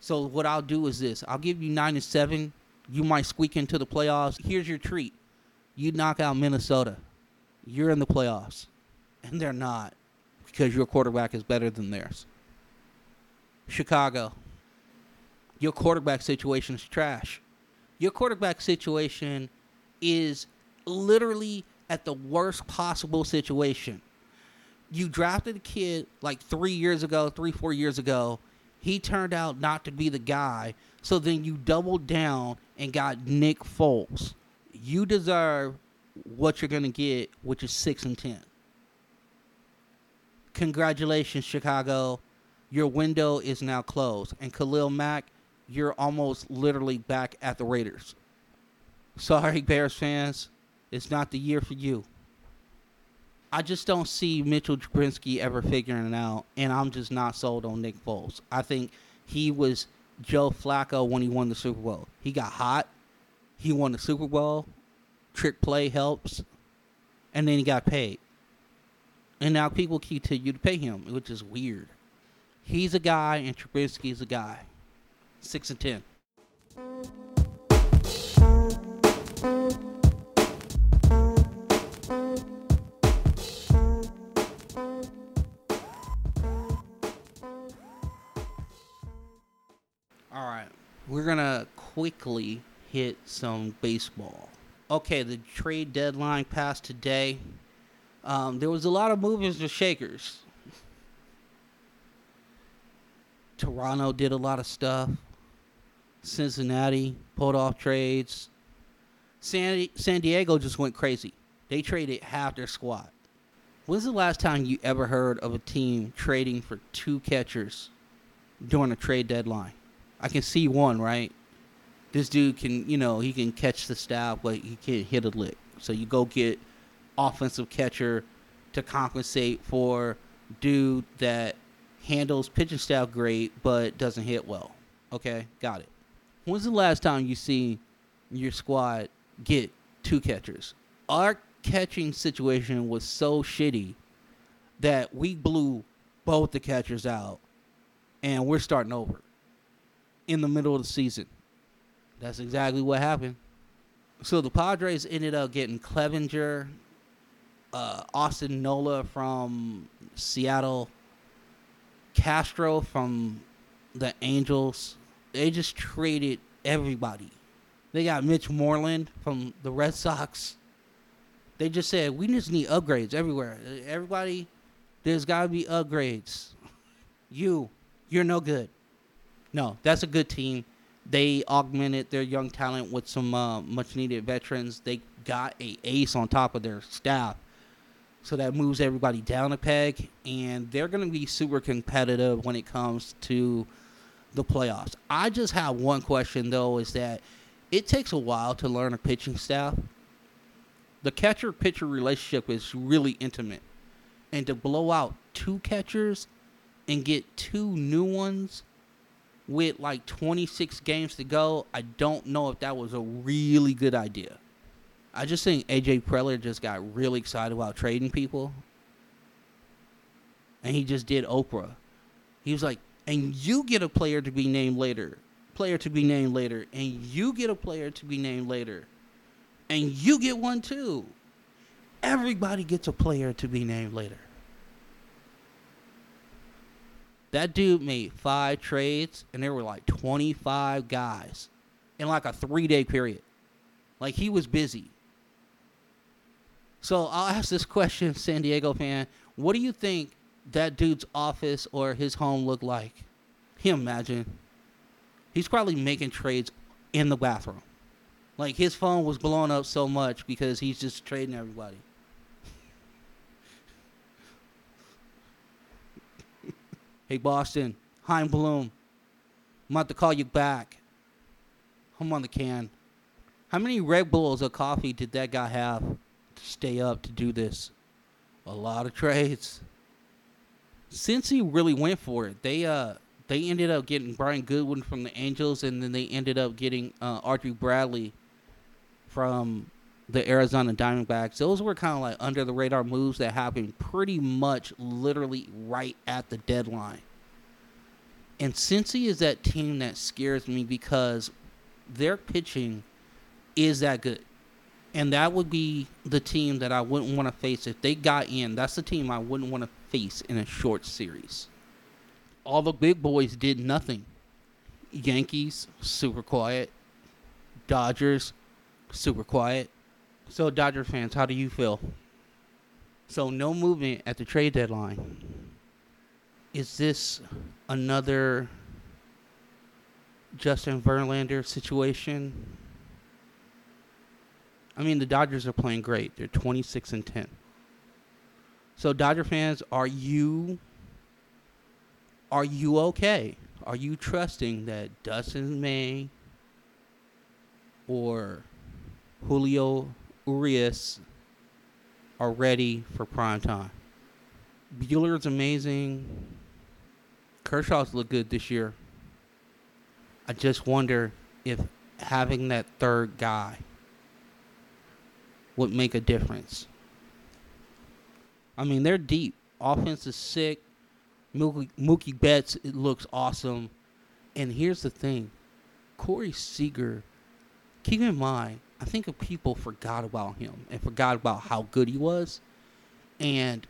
Speaker 1: So what I'll do is this: I'll give you nine and seven. You might squeak into the playoffs. Here's your treat: you knock out Minnesota, you're in the playoffs. And they're not because your quarterback is better than theirs. Chicago, your quarterback situation is trash. Your quarterback situation is literally at the worst possible situation. You drafted a kid like three years ago, three, four years ago. He turned out not to be the guy. So then you doubled down and got Nick Foles you deserve what you're going to get, which is 6 and 10. Congratulations, Chicago. Your window is now closed. And Khalil Mack, you're almost literally back at the Raiders. Sorry, Bears fans. It's not the year for you. I just don't see Mitchell Trubisky ever figuring it out, and I'm just not sold on Nick Foles. I think he was Joe Flacco when he won the Super Bowl. He got hot, he won the Super Bowl. Trick play helps. And then he got paid. And now people continue to pay him, which is weird. He's a guy, and Trubisky's a guy. Six and ten. All right, we're gonna quickly hit some baseball. Okay, the trade deadline passed today. Um, there was a lot of movers and shakers. Toronto did a lot of stuff. Cincinnati pulled off trades. San, San Diego just went crazy. They traded half their squad. When's the last time you ever heard of a team trading for two catchers during a trade deadline? I can see one, right? this dude can, you know, he can catch the staff, but he can't hit a lick. So you go get offensive catcher to compensate for dude that handles pitching staff great but doesn't hit well. Okay, got it. When's the last time you see your squad get two catchers? Our catching situation was so shitty that we blew both the catchers out and we're starting over in the middle of the season. That's exactly what happened. So the Padres ended up getting Clevinger, uh, Austin Nola from Seattle, Castro from the Angels. They just traded everybody. They got Mitch Moreland from the Red Sox. They just said we just need upgrades everywhere. Everybody, there's got to be upgrades. You, you're no good. No, that's a good team. They augmented their young talent with some uh, much needed veterans. They got a ace on top of their staff. So that moves everybody down a peg, and they're going to be super competitive when it comes to the playoffs. I just have one question though: is that it takes a while to learn a pitching staff. The catcher-pitcher relationship is really intimate, and to blow out two catchers and get two new ones with like 26 games to go, I don't know if that was a really good idea. I just think AJ Preller just got really excited about trading people. And he just did Oprah. He was like, and you get a player to be named later, player to be named later, and you get a player to be named later, and you get one too. Everybody gets a player to be named later. That dude made five trades, and there were like 25 guys in like a three day period. Like he was busy. So I'll ask this question, San Diego fan. What do you think that dude's office or his home looked like? You imagine? He's probably making trades in the bathroom. Like his phone was blowing up so much because he's just trading everybody. [LAUGHS] hey Boston, Chaim Bloom, I'm about to call you back. I'm on the can. How many Red Bulls of coffee did that guy have to stay up to do this? A lot of trades. Since he really went for it, they uh they ended up getting Brian Goodwin from the Angels, and then they ended up getting uh, Archie Bradley from the Arizona Diamondbacks. Those were kind of like under the radar moves that happened pretty much literally right at the deadline. And Cincy is that team that scares me because their pitching is that good. And that would be the team that I wouldn't want to face if they got in. That's the team I wouldn't want to face in a short series. All the big boys did nothing. Yankees, super quiet. Dodgers, super quiet. So, Dodger fans, how do you feel? So, no movement at the trade deadline. Is this another Justin Verlander situation? I mean, the Dodgers are playing great. They're 26 and 10. So, Dodger fans, are you are you okay? Are you trusting that Dustin May or Julio Urias are ready for prime time? Buehler's amazing. Kershaw's look good this year. I just wonder if having that third guy would make a difference. I mean, they're deep. Offense is sick. Mookie, Mookie Betts it looks awesome. And here's the thing Corey Seager, keep in mind, I think people forgot about him and forgot about how good he was. And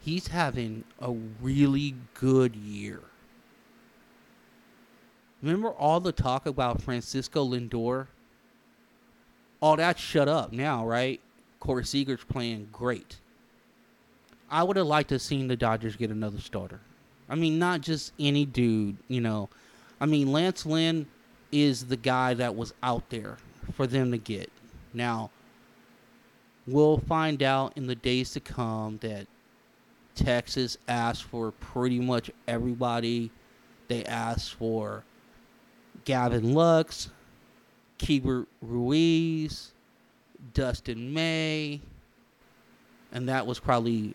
Speaker 1: he's having a really good year. Remember all the talk about Francisco Lindor? All that shut up now, right? Corey Seager's playing great. I would have liked to have seen the Dodgers get another starter. I mean, not just any dude, you know. I mean, Lance Lynn is the guy that was out there for them to get. Now, we'll find out in the days to come that Texas asked for pretty much everybody. They asked for Gavin Lux, Keibert Ruiz, Dustin May, and that was probably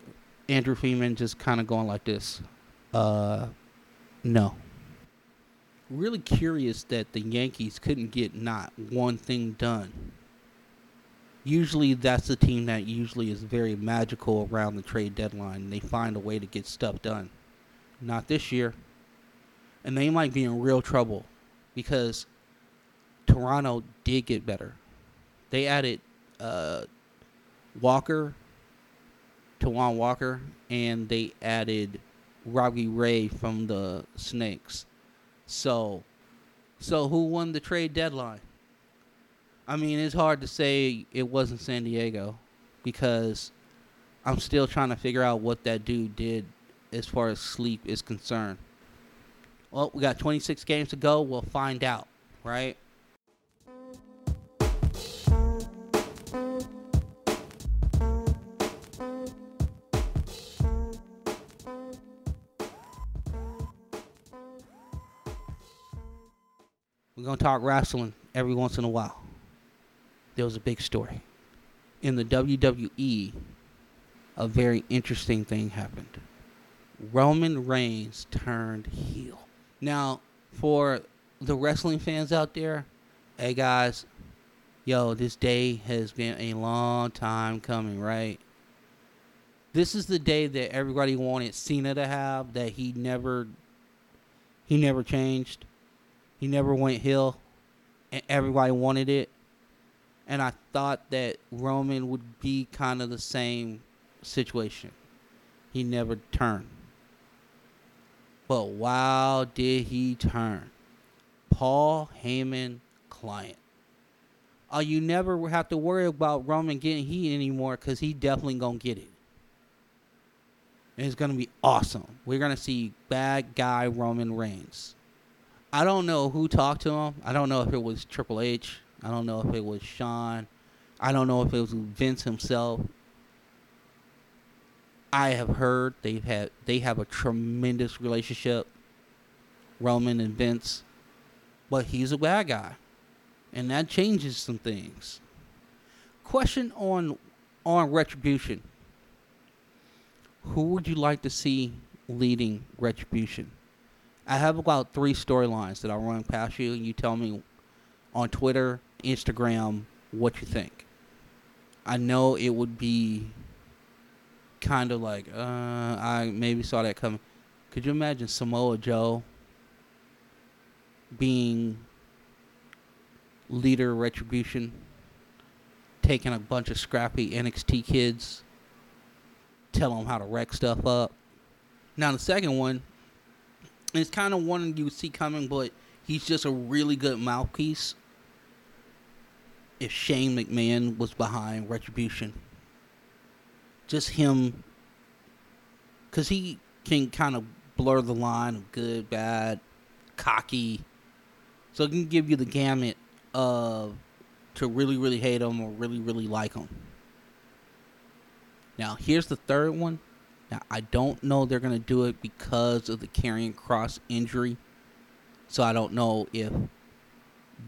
Speaker 1: Andrew Friedman just kind of going like this. Uh, no. Really curious that the Yankees couldn't get not one thing done. Usually, that's the team that usually is very magical around the trade deadline. They find a way to get stuff done. Not this year. And they might be in real trouble because Toronto did get better. They added uh, Walker, Taijuan Walker, and they added Robbie Ray from the Snakes. So, so who won the trade deadline? I mean, it's hard to say it wasn't San Diego because I'm still trying to figure out what that dude did as far as sleep is concerned. Well, we got 26 games to go. We'll find out, right? We're going to talk wrestling every once in a while. There was a big story. In the WWE, a very interesting thing happened. Roman Reigns turned heel. Now, for the wrestling fans out there, hey guys, yo, this day has been a long time coming, right? This is the day that everybody wanted Cena to have that he never he never changed. He never went heel, and everybody wanted it. And I thought that Roman would be kind of the same situation. He never turned. But wow, did he turn. Paul Heyman client. Oh, you never have to worry about Roman getting heat anymore because he definitely to get it. And it's to be awesome. We're to see bad guy Roman Reigns. I don't know who talked to him. I don't know if it was Triple H. I don't know if it was Shawn. I don't know if it was Vince himself. I have heard they've had they have a tremendous relationship, Roman and Vince, but he's a bad guy, and that changes some things. Question on on retribution. Who would you like to see leading retribution? I have about three storylines that I'll run past you, and you tell me on Twitter, Instagram, what you think. I know it would be kind of like, uh, I maybe saw that coming. Could you imagine Samoa Joe being leader Retribution, taking a bunch of scrappy NXT kids, tell them how to wreck stuff up? Now, the second one is kind of one you see coming, but he's just a really good mouthpiece. If Shane McMahon was behind Retribution just him because he can kind of blur the line of good, bad, cocky. So it can give you the gamut of to really, really hate him or really, really like him. Now, here's the third one. Now, I don't know they're going to do it because of the Karrion Kross injury. So I don't know if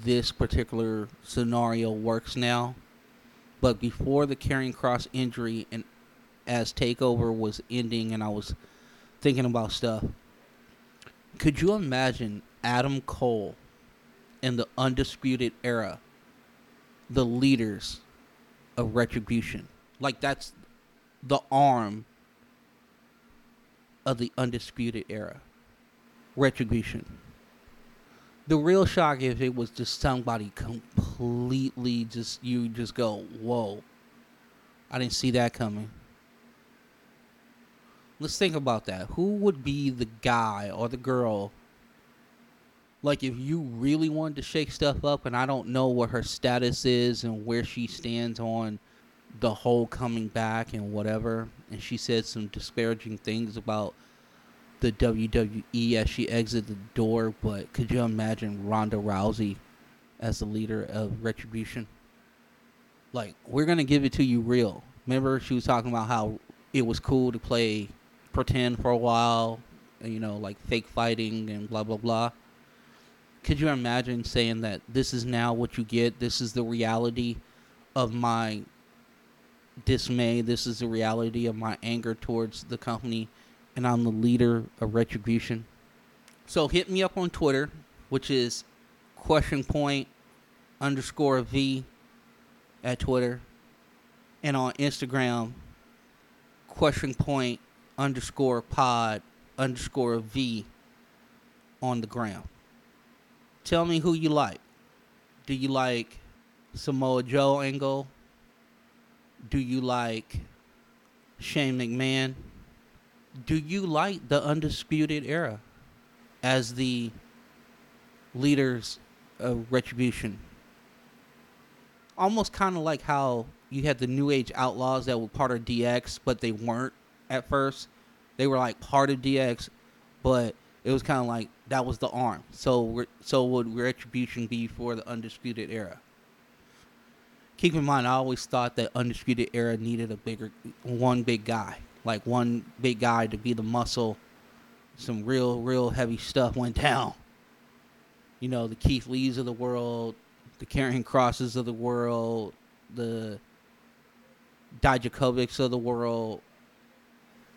Speaker 1: this particular scenario works now. But before the Karrion Kross injury, and as Takeover was ending and I was thinking about stuff. Could you imagine Adam Cole in the Undisputed Era, the leaders of Retribution? Like, that's the arm of the Undisputed Era. Retribution. The real shock if it was just somebody completely just, you just go, whoa. I didn't see that coming let's think about that. Who would be the guy or the girl? Like, if you really wanted to shake stuff up, and I don't know what her status is and where she stands on the whole coming back and whatever, and she said some disparaging things about the WWE as she exited the door, but could you imagine Ronda Rousey as the leader of Retribution? Like, we're to give it to you real. Remember, she was talking about how it was cool to play pretend for a while, you know, like fake fighting and blah blah blah. Could you imagine saying that this is now what you get? This is the reality of my dismay. This is the reality of my anger towards the company, and I'm the leader of retribution. So hit me up on Twitter, which is question point underscore V at Twitter, and on Instagram, question point underscore pod underscore V on the ground. Tell me who you like. Do you like Samoa Joe angle? Do you like Shane McMahon? Do you like the Undisputed Era as the leaders of Retribution? Almost kind of like how you had the New Age Outlaws that were part of DX, but they weren't at first. They were like part of DX, but it was kind of like that was the arm. So so would Retribution be for the Undisputed Era? Keep in mind, I always thought that Undisputed Era needed a bigger, one big guy, like one big guy to be the muscle. Some real, real heavy stuff went down. You know, the Keith Lees of the world, the Karrion Krosses of the world, the Dijakovics of the world,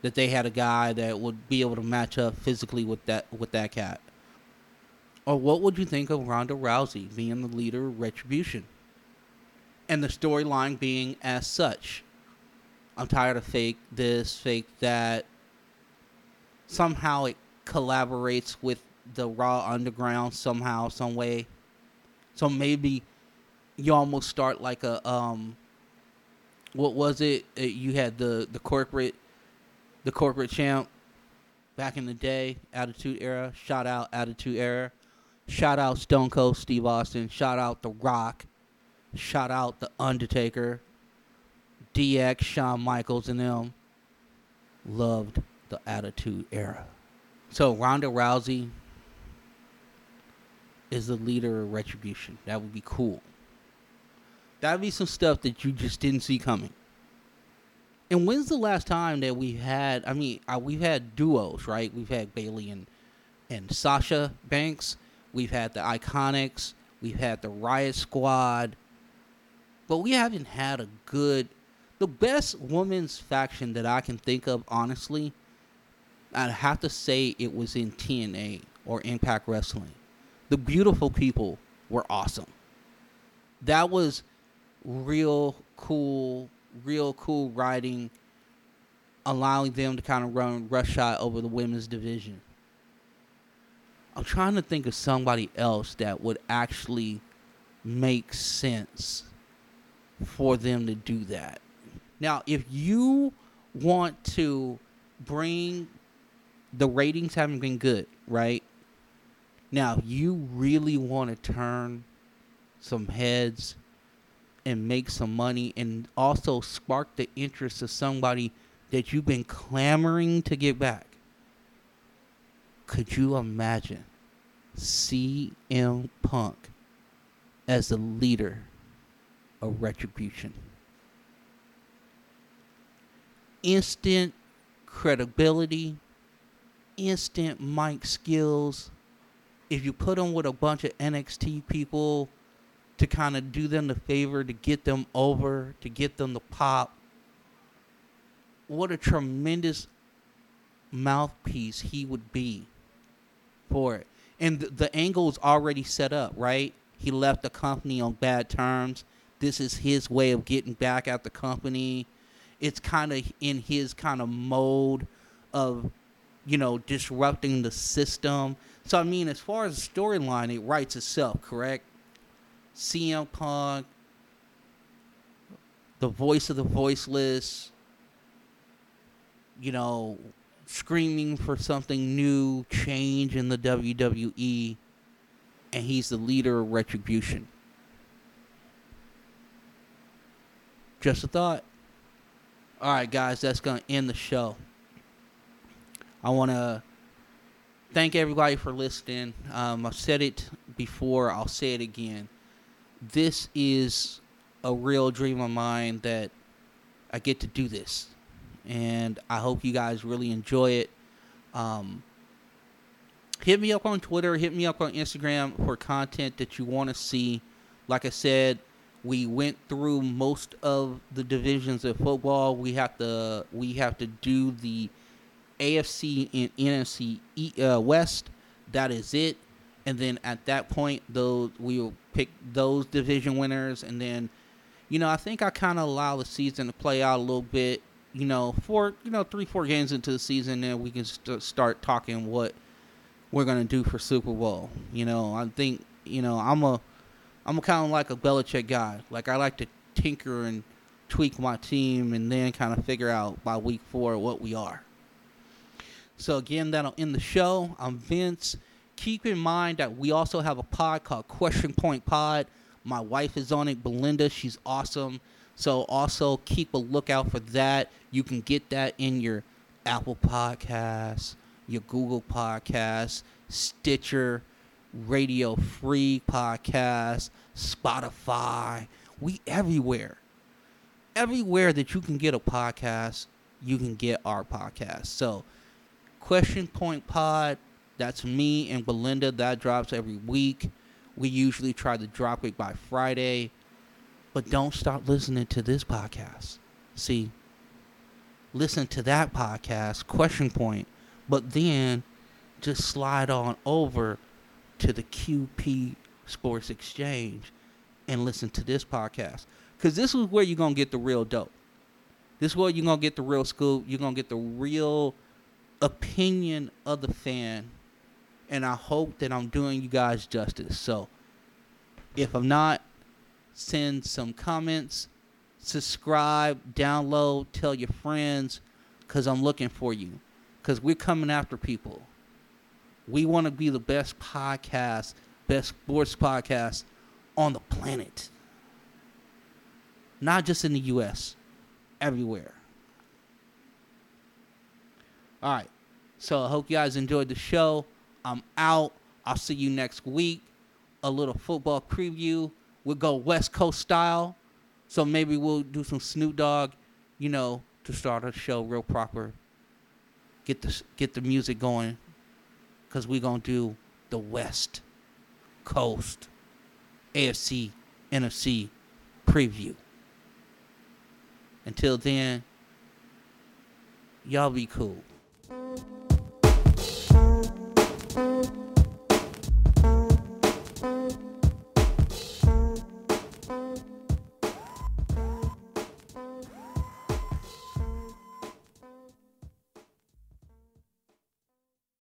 Speaker 1: that they had a guy that would be able to match up physically with that with that cat. Or what would you think of Ronda Rousey being the leader of Retribution? And the storyline being as such. I'm tired of fake this, fake that. Somehow it collaborates with the Raw Underground somehow, some way. So maybe you almost start like a um what was it? You had the the corporate the corporate champ back in the day, Attitude Era. Shout out Attitude Era. Shout out Stone Cold Steve Austin. Shout out The Rock. Shout out The Undertaker. DX, Shawn Michaels, and them loved the Attitude Era. So Ronda Rousey is the leader of Retribution. That would be cool. That would be some stuff that you just didn't see coming. And when's the last time that we had? I mean, uh, we've had duos, right? We've had Bayley and and Sasha Banks. We've had the IIconics. We've had the Riot Squad. But we haven't had a good. The best women's faction that I can think of, honestly, I'd have to say it was in TNA or Impact Wrestling. The beautiful people were awesome. That was real cool real cool writing, allowing them to kind of run roughshod over the women's division. I'm trying to think of somebody else that would actually make sense for them to do that. Now, if you want to bring the ratings haven't been good, right? Now, you really want to turn some heads and make some money and also spark the interest of somebody that you've been clamoring to get back. Could you imagine CM Punk as the leader Retribution? Instant credibility, instant mic skills. If you put him with a bunch of NXT people, to kind of do them the favor to get them over, to get them to pop. What a tremendous mouthpiece he would be for it. And the, the angle is already set up, right? He left the company on bad terms. This is his way of getting back at the company. It's kind of in his kind of mode of, you know, disrupting the system. So, I mean, as far as the storyline, it writes itself, correct? CM Punk, the voice of the voiceless, you know, screaming for something new, change in the WWE, and he's the leader of Retribution. Just a thought. All right, guys, that's going to end the show. I want to thank everybody for listening. Um, I've said it before, I'll say it again this is a real dream of mine that I get to do this. And I hope you guys really enjoy it. Um, hit me up on Twitter, hit me up on Instagram for content that you want to see. Like I said, we went through most of the divisions of football. We have to we have to do the AFC and NFC uh, West. That is it and then at that point, those we will pick those division winners, and then, you know, I think I kind of allow the season to play out a little bit. You know, four, you know, three, four games into the season, then we can st- start talking what we're gonna do for Super Bowl. You know, I think, you know, I'm a, I'm kind of like a Belichick guy. Like I like to tinker and tweak my team, and then kind of figure out by week four what we are. So again, that'll end the show. I'm Vince keep in mind that we also have a pod called Question Point Pod. My wife is on it, Belinda. She's awesome. So also keep a lookout for that. You can get that in your Apple Podcasts, your Google Podcasts, Stitcher, Radio Free Podcast, Spotify. We everywhere. Everywhere that you can get a podcast, you can get our podcast. So, Question Point Pod that's me and Belinda. That drops every week. We usually try to drop it by Friday. But don't stop listening to this podcast. See, listen to that podcast, Question Point, but then just slide on over to the QP Sports Exchange and listen to this podcast. Because this is where you're going to get the real dope. This is where you're going to get the real scoop. You're going to get the real opinion of the fan and I hope that I'm doing you guys justice. So, if I'm not, send some comments, subscribe, download, tell your friends, because I'm looking for you. Because we're coming after people. We want to be the best podcast, best sports podcast on the planet. Not just in the U.S., everywhere. All right. So I hope you guys enjoyed the show. I'm out. I'll see you next week. A little football preview. We'll go West Coast style. So maybe we'll do some Snoop Dogg, you know, to start a show real proper. Get the get the music going, cause we're gonna do the West Coast AFC NFC preview. Until then, y'all be cool.